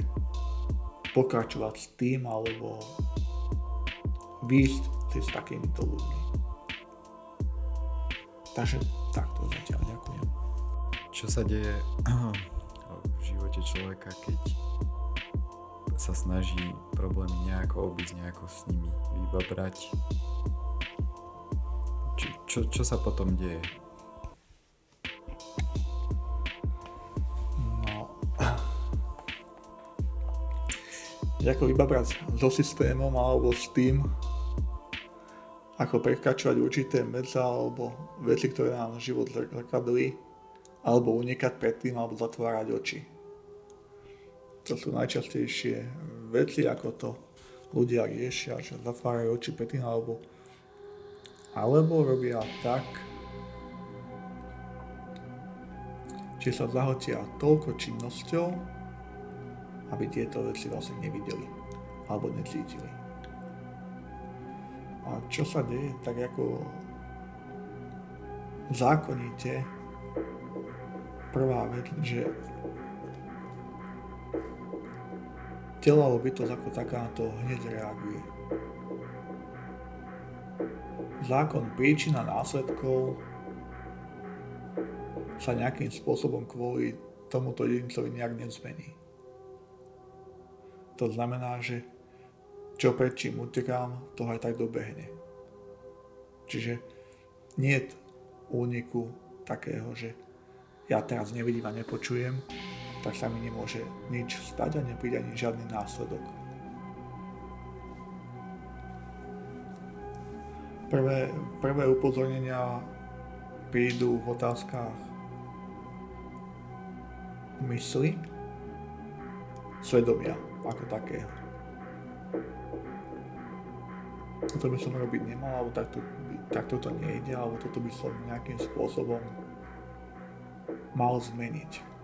pokračovať s tým alebo výjsť cez takýmito ľuďmi. Takže takto zatiaľ ďakujem. Čo sa deje živote človeka, keď sa snaží problémy nejako obísť, nejako s nimi vybabrať? Čo, čo, čo sa potom deje? ako vybabrať so systémom alebo s tým, ako prekračovať určité medza alebo veci, ktoré nám život zrkadlí, alebo unikať pred tým, alebo zatvárať oči. To sú najčastejšie veci, ako to ľudia riešia, že zatvárajú oči pred tým, alebo, alebo robia tak, že sa zahotia toľko činnosťou, aby tieto veci vlastne nevideli alebo necítili. A čo sa deje, tak ako zákonite prvá vec, že telo alebo bytosť ako taká na to hneď reaguje. Zákon príčina následkov sa nejakým spôsobom kvôli tomuto jedincovi nejak nezmení. To znamená, že čo pred čím utekám, to aj tak dobehne. Čiže nie úniku takého, že ja teraz nevidím a nepočujem, tak sa mi nemôže nič stať a nepríde ani žiadny následok. Prvé, prvé upozornenia prídu v otázkach mysli, svedomia ako také. Toto by som robiť nemal, alebo takto, takto to nejde, alebo toto by som nejakým spôsobom mal zmeniť.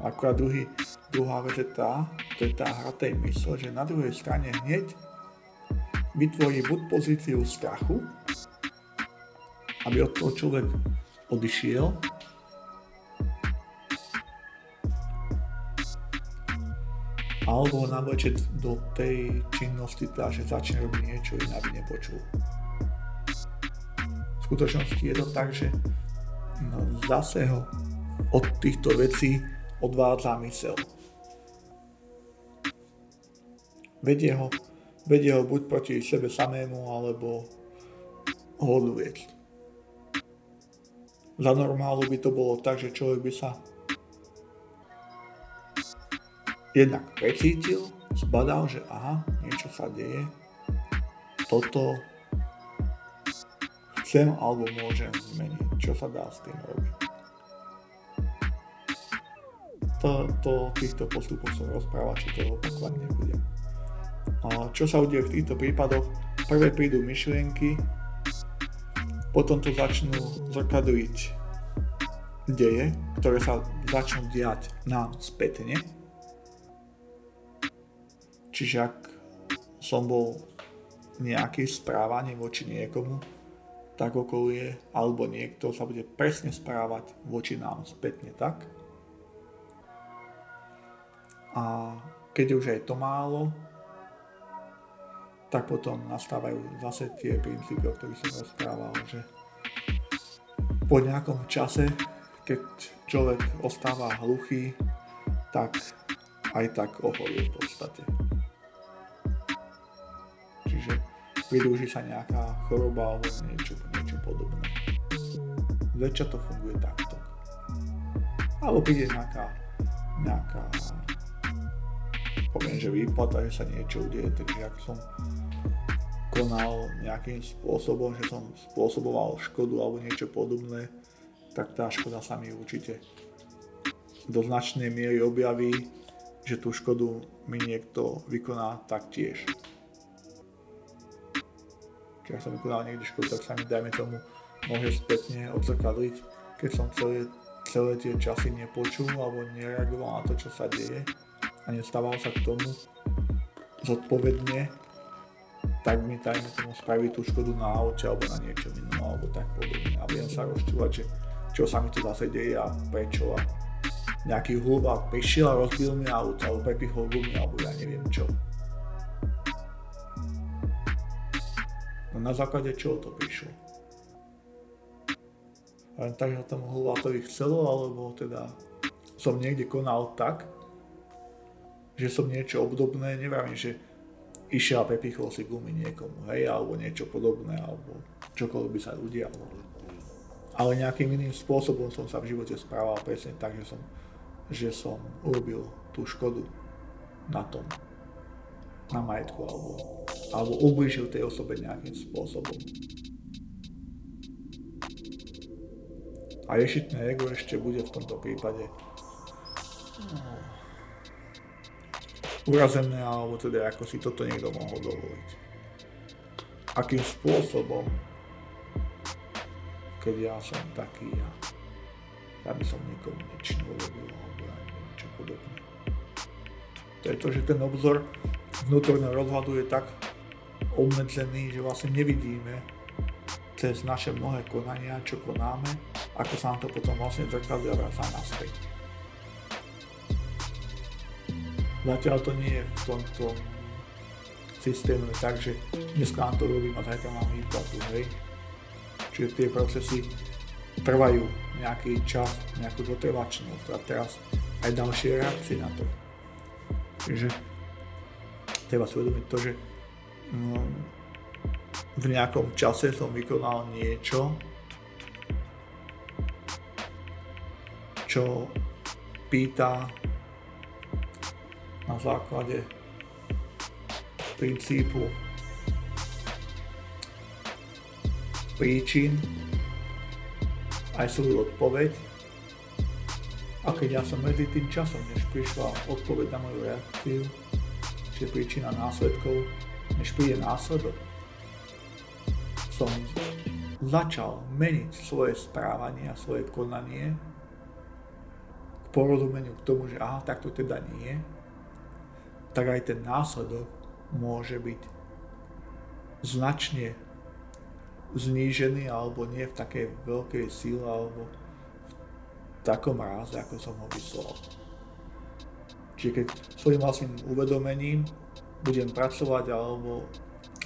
Ako a druhý, druhá vec je tá, to je tá hra tej mysle, že na druhej strane hneď vytvorí buď pozíciu strachu, aby od toho človek odišiel, alebo ho navlečie do tej činnosti, teda, že začne robiť niečo iné, aby nepočul. V skutočnosti je to tak, že no, zase ho od týchto vecí odvádza mysel. Vedie ho, vedie ho buď proti sebe samému, alebo ho odviesť. Za normálu by to bolo tak, že človek by sa jednak precítil, zbadal, že aha, niečo sa deje, toto chcem alebo môžem zmeniť, čo sa dá s tým robiť. To, to týchto postupov som rozprával, či to opakovať nebudem. A čo sa udeje v týchto prípadoch? Prvé prídu myšlienky, potom to začnú zrkadliť deje, ktoré sa začnú diať nám spätne. Čiže ak som bol nejaký správanie voči niekomu, tak okolie, alebo niekto sa bude presne správať voči nám spätne tak. A keď už je to málo, tak potom nastávajú zase tie princípy, o ktorých som rozprával, že po nejakom čase, keď človek ostáva hluchý, tak aj tak ohorí v podstate. Čiže vydúži sa nejaká choroba alebo niečo, niečo podobné. Zväčša to funguje takto. Alebo príde nejaká, nejaká poviem, že výplata, že sa niečo udeje, takže ak som konal nejakým spôsobom, že som spôsoboval škodu alebo niečo podobné, tak tá škoda sa mi určite do značnej miery objaví, že tú škodu mi niekto vykoná taktiež. Keď som vykonal niekde škodu, tak sa mi, dajme tomu, môže spätne odzrkadliť, keď som celé, celé tie časy nepočul alebo nereagoval na to, čo sa deje a nestával sa k tomu zodpovedne tak mi tajme tomu spraví tú škodu na aute alebo na niečo inom alebo tak podobne. A viem sa rozčúvať, že čo sa mi tu zase deje a prečo a nejaký hlubák prišiel a rozbil mi auto alebo prepichol gumy alebo ja neviem čo. No na základe čoho to prišlo? Len tak, že tomu hlubákovi chcelo, alebo teda som niekde konal tak, že som niečo obdobné, neviem, že išiel a prepichol si gumy niekomu, hej, alebo niečo podobné, alebo čokoľvek by sa udialo. Ale nejakým iným spôsobom som sa v živote správal presne tak, že som, že som urobil tú škodu na tom, na majetku, alebo, alebo ublížil tej osobe nejakým spôsobom. A ješitné ego ešte bude v tomto prípade no, urazené, alebo teda ako si toto niekto mohol dovoliť. Akým spôsobom, keď ja som taký, ja, ja by som nikomu nič neurobil, alebo ja neviem, čo podobné. To je to, že ten obzor vnútorného rozhľadu je tak obmedzený, že vlastne nevidíme cez naše mnohé konania, čo konáme, ako sa nám to potom vlastne zrkadlí a vracá naspäť. Zatiaľ to nie je v tomto systéme tak, že dneska nám to robím a zajtra mám výplatu, hej. Čiže tie procesy trvajú nejaký čas, nejakú dotrvačnosť a teraz aj ďalšie reakcie na to. Čiže treba si uvedomiť to, že no, v nejakom čase som vykonal niečo, čo pýta na základe princípu príčin aj svoju odpoveď. A keď ja som medzi tým časom, než prišla odpoveď na moju reakciu, čiže príčina následkov, než príde následok, som začal meniť svoje správanie a svoje konanie k porozumeniu k tomu, že aha, tak to teda nie je tak aj ten následok môže byť značne znížený alebo nie v takej veľkej síle alebo v takom ráze, ako som ho vyslal. Čiže keď svojim vlastným uvedomením budem pracovať alebo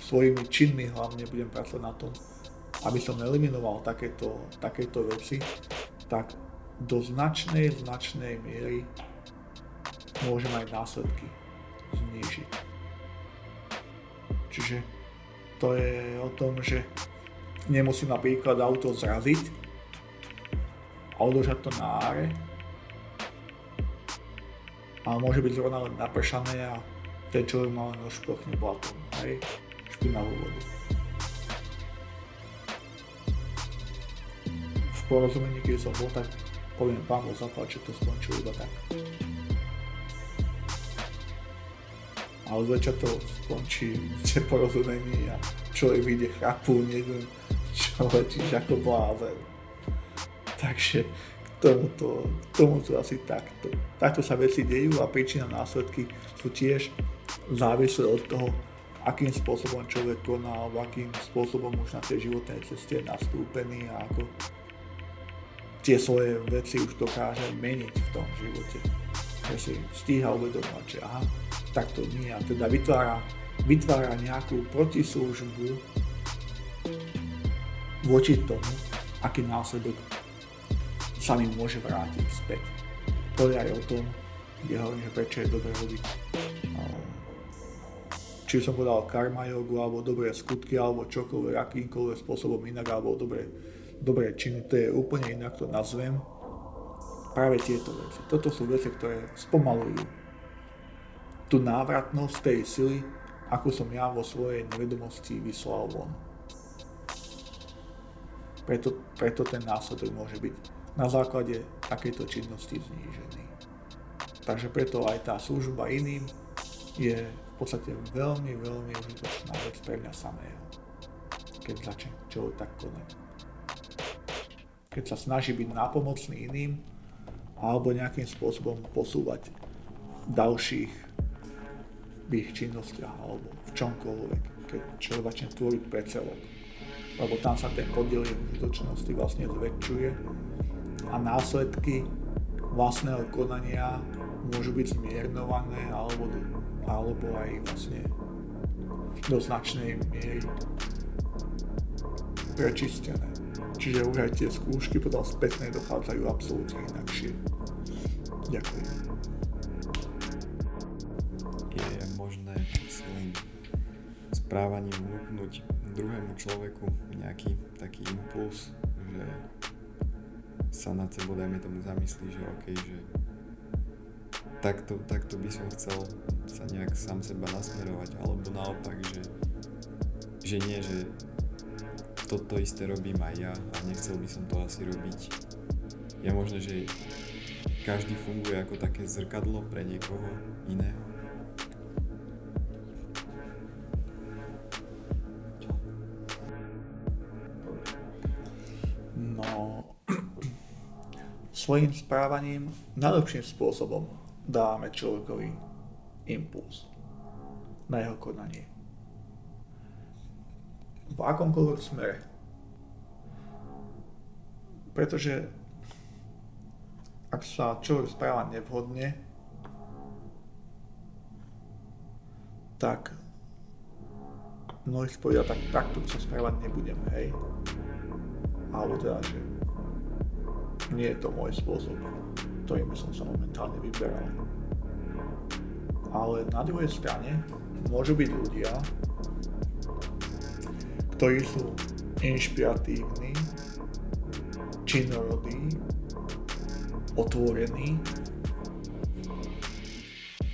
svojimi činmi hlavne budem pracovať na tom, aby som eliminoval takéto, takéto veci, tak do značnej, značnej miery môžem aj následky znížiť. Čiže to je o tom, že nemusím napríklad auto zraziť a održať to na áre, ale môže byť zrovna len napršané a ten človek má len rozprochne blatom, hej, špinavú vodu. V porozumení, keď som bol, tak poviem pán zapáč, že to skončilo iba tak. Ale zväčša to skončí v porozumení a človek vyjde chrapu, neviem čo letíš ako blázen. Takže k tomuto, k tomuto asi takto. Takto sa veci dejú a príčina následky sú tiež závislé od toho, akým spôsobom človek koná, akým spôsobom už na tej životnej ceste je nastúpený a ako tie svoje veci už dokáže meniť v tom živote. Že si stíha uvedomať, že aha, tak to nie. A teda vytvára, vytvára nejakú protislužbu voči tomu, aký následok sa mi môže vrátiť späť. To je aj o tom, kde hovorím, že prečo je dobré robiť či som povedal karma jogu, alebo dobré skutky, alebo čokoľvek, akýmkoľvek spôsobom inak, alebo dobré dobré činy, to je úplne inak to nazvem. Práve tieto veci. Toto sú veci, ktoré spomalujú tú návratnosť tej sily, ako som ja vo svojej nevedomosti vyslal von. Preto, preto ten následok môže byť na základe takejto činnosti znížený. Takže preto aj tá služba iným je v podstate veľmi, veľmi užitočná vec pre mňa samého, keď začne človek tak konať keď sa snaží byť nápomocný iným alebo nejakým spôsobom posúvať ďalších v ich činnostiach alebo v čomkoľvek, keď človek začne tvoriť pre celok. Lebo tam sa ten podiel užitočnosti vlastne zväčšuje a následky vlastného konania môžu byť zmiernované alebo, alebo aj vlastne do značnej miery prečistené. Čiže už aj tie skúšky potom spätne dochádzajú absolútne inakšie. Ďakujem. Je možné svojim správaním vnúknuť druhému človeku nejaký taký impuls, že sa nad sebou, dajme tomu, zamyslí, že OK, že takto, takto by som chcel sa nejak sám seba nasmerovať, alebo naopak, že, že nie, že toto isté robím aj ja a nechcel by som to asi robiť. Je možné, že každý funguje ako také zrkadlo pre niekoho iného. Svojím správaním najlepším spôsobom dávame človekovi impuls na jeho konanie v akomkoľvek smere. Pretože ak sa človek správa nevhodne, tak mnohí spodia, tak takto sa správať nebudem, hej. Alebo teda, že nie je to môj spôsob, ktorým by som sa momentálne vyberal. Ale na druhej strane môžu byť ľudia, ktorí sú inšpiratívni, činorodí, otvorení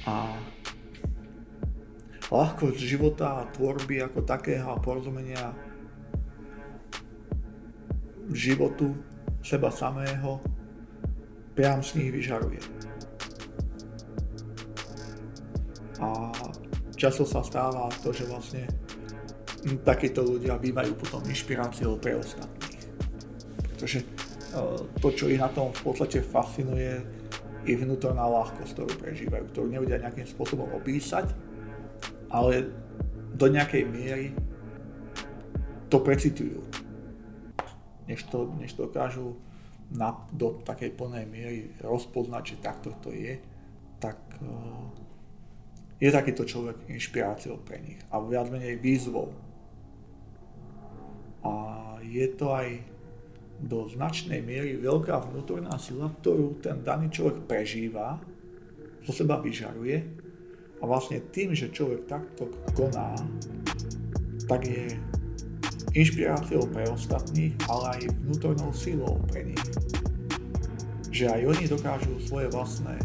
a ľahkosť života a tvorby ako takého a porozumenia životu seba samého priam z nich vyžaruje. A často sa stáva to, že vlastne takíto ľudia bývajú potom inšpiráciou pre ostatných. Pretože e, to, čo ich na tom v podstate fascinuje, je vnútorná ľahkosť, ktorú prežívajú, ktorú nevedia nejakým spôsobom opísať, ale do nejakej miery to precitujú. Než to, než dokážu na, do takej plnej miery rozpoznať, že takto to je tak uh, je takýto človek inšpiráciou pre nich a viac menej výzvou. A je to aj do značnej miery veľká vnútorná sila, ktorú ten daný človek prežíva, zo seba vyžaruje a vlastne tým, že človek takto koná, tak je inšpiráciou pre ostatných, ale aj vnútornou silou pre nich. Že aj oni dokážu svoje vlastné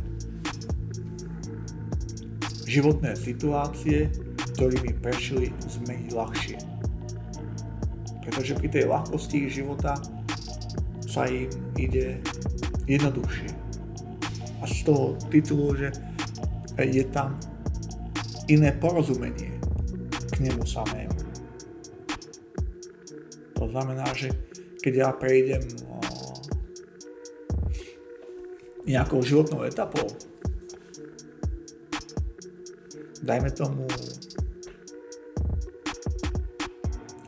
životné situácie, ktorými prešli, zmeniť ľahšie. Pretože pri tej ľahkosti života sa im ide jednoduchšie. A z toho titulu, že je tam iné porozumenie k nemu samému. To znamená, že keď ja prejdem nejakou životnou etapou, dajme tomu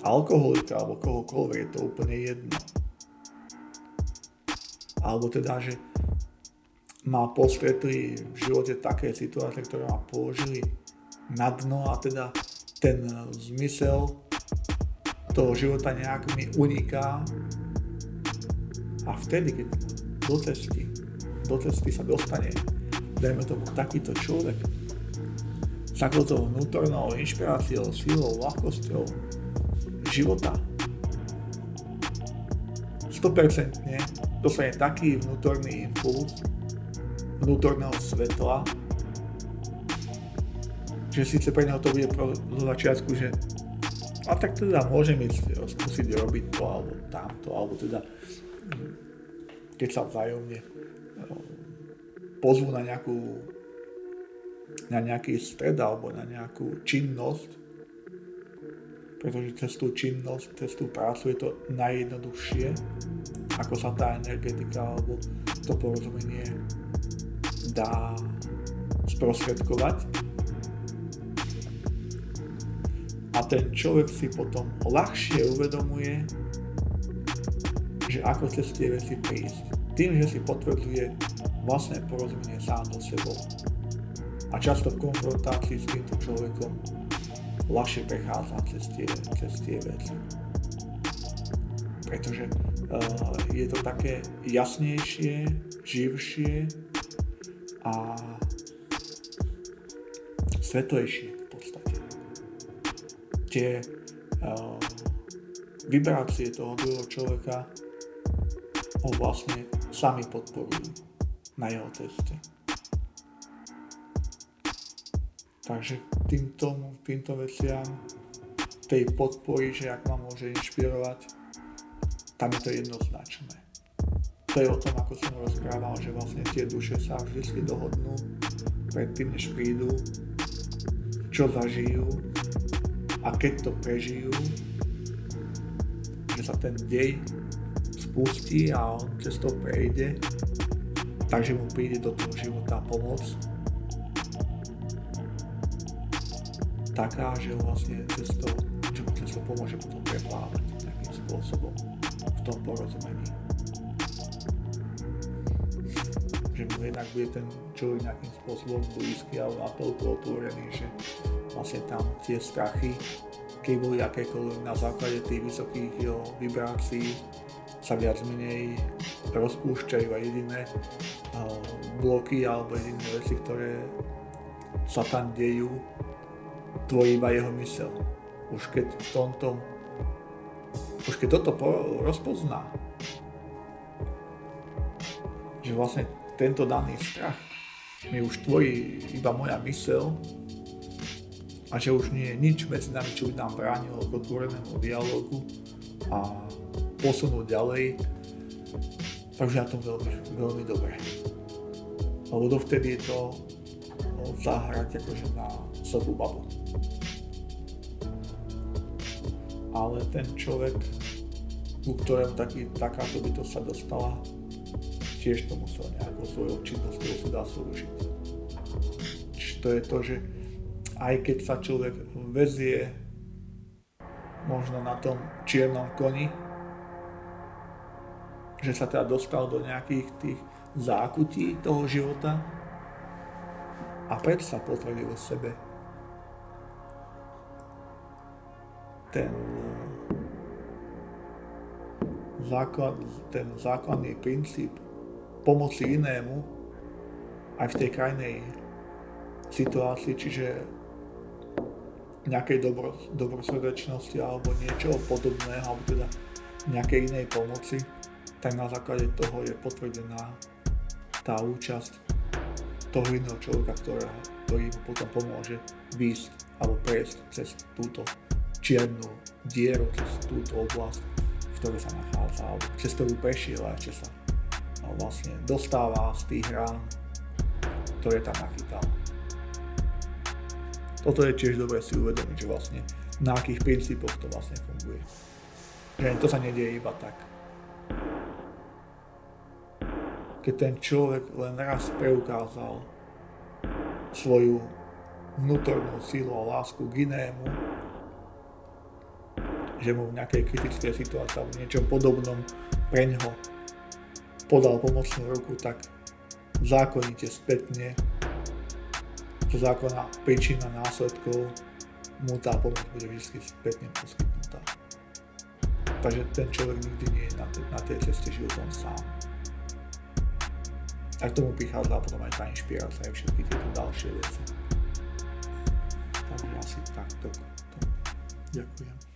alkoholika alebo kohokoľvek, je to úplne jedno. Alebo teda, že ma postretli v živote také situácie, ktoré ma položili na dno a teda ten zmysel toho života nejak mi uniká a vtedy, keď do cesty, do cesty sa dostane, dajme tomu takýto človek, takouto vnútornou inšpiráciou, silou, ľahkosťou života. 100% dostane taký vnútorný impuls vnútorného svetla, že síce pre neho to bude zo začiatku, že a tak teda môžem ísť skúsiť robiť to alebo tamto, alebo teda keď sa vzájomne pozvú na nejakú na nejaký stred alebo na nejakú činnosť, pretože cez tú činnosť, cez tú prácu je to najjednoduchšie, ako sa tá energetika alebo to porozumenie dá sprostredkovať. A ten človek si potom ľahšie uvedomuje, že ako cez tie veci prísť. Tým, že si potvrdzuje vlastné porozumenie sám so sebou a často v konfrontácii s týmto človekom ľahšie prechádza cez tie, cez tie veci. Pretože uh, je to také jasnejšie, živšie a svetlejšie. Tie uh, vibrácie toho druhého človeka ho vlastne sami podporujú na jeho ceste. Takže týmto, týmto veciam, tej podpory, že ak ma môže inšpirovať, tam je to jednoznačné. To je o tom, ako som rozprával, že vlastne tie duše sa vždy dohodnú predtým, než prídu, čo zažijú a keď to prežijú, že sa ten dej spustí a on cez to prejde, takže mu príde do toho života pomoc taká, že vlastne cez to, čo mu cez to pomôže potom preplávať takým spôsobom v tom porozumení. Že mu jednak bude ten človek nejakým spôsobom blízky alebo natoľko otvorený, že vlastne tam tie strachy, keď boli akékoľvek na základe tých vysokých jo, vibrácií, sa viac menej rozpúšťajú a jediné bloky alebo jediné veci, ktoré sa tam dejú, tvorí iba jeho mysel. Už keď v tomto, už keď toto rozpozná, že vlastne tento daný strach mi už tvorí iba moja mysel a že už nie je nič medzi nami, čo by nám bránilo k otvorenému dialogu a posunúť ďalej, takže na tom veľmi, veľmi dobre. Lebo dovtedy je to zahrať akože na celú babu. Ale ten človek, ku ktorému taký, takáto bytosť sa dostala, tiež to musel nejakou svojou činnosťou sa dá. Čiže to je to, že aj keď sa človek vezie možno na tom čiernom koni, že sa teda dostal do nejakých tých zákutí toho života, a preto sa potvrdil v sebe ten základ, ten základný princíp pomoci inému aj v tej krajnej situácii, čiže nejakej dobro, dobrosrdečnosti alebo niečoho podobného, alebo teda nejakej inej pomoci, tak na základe toho je potvrdená tá účasť toho iného človeka, ktorá, ktorý mu potom pomôže výjsť alebo prejsť cez túto čiernu dieru, cez túto oblasť, v ktorej sa nachádza, alebo cez ktorú prešiel a ešte sa vlastne dostáva z tých rán, ktoré tam nachytal. Toto je tiež dobre si uvedomiť, že vlastne na akých princípoch to vlastne funguje. Že to sa nedieje iba tak. Keď ten človek len raz preukázal svoju vnútornú sílu a lásku k inému, že mu v nejakej kritickej situácii alebo niečom podobnom pre ňoho podal pomocnú ruku, tak zákonite spätne zo zákona príčina následkov mu tá pomoc bude vždy spätne poskytnutá. Takže ten človek nikdy nie je na, tej, na tej ceste životom sám. A tomu prichádza potom aj tá inšpirácia aj všetky tieto ďalšie veci. Takže asi takto. Ďakujem.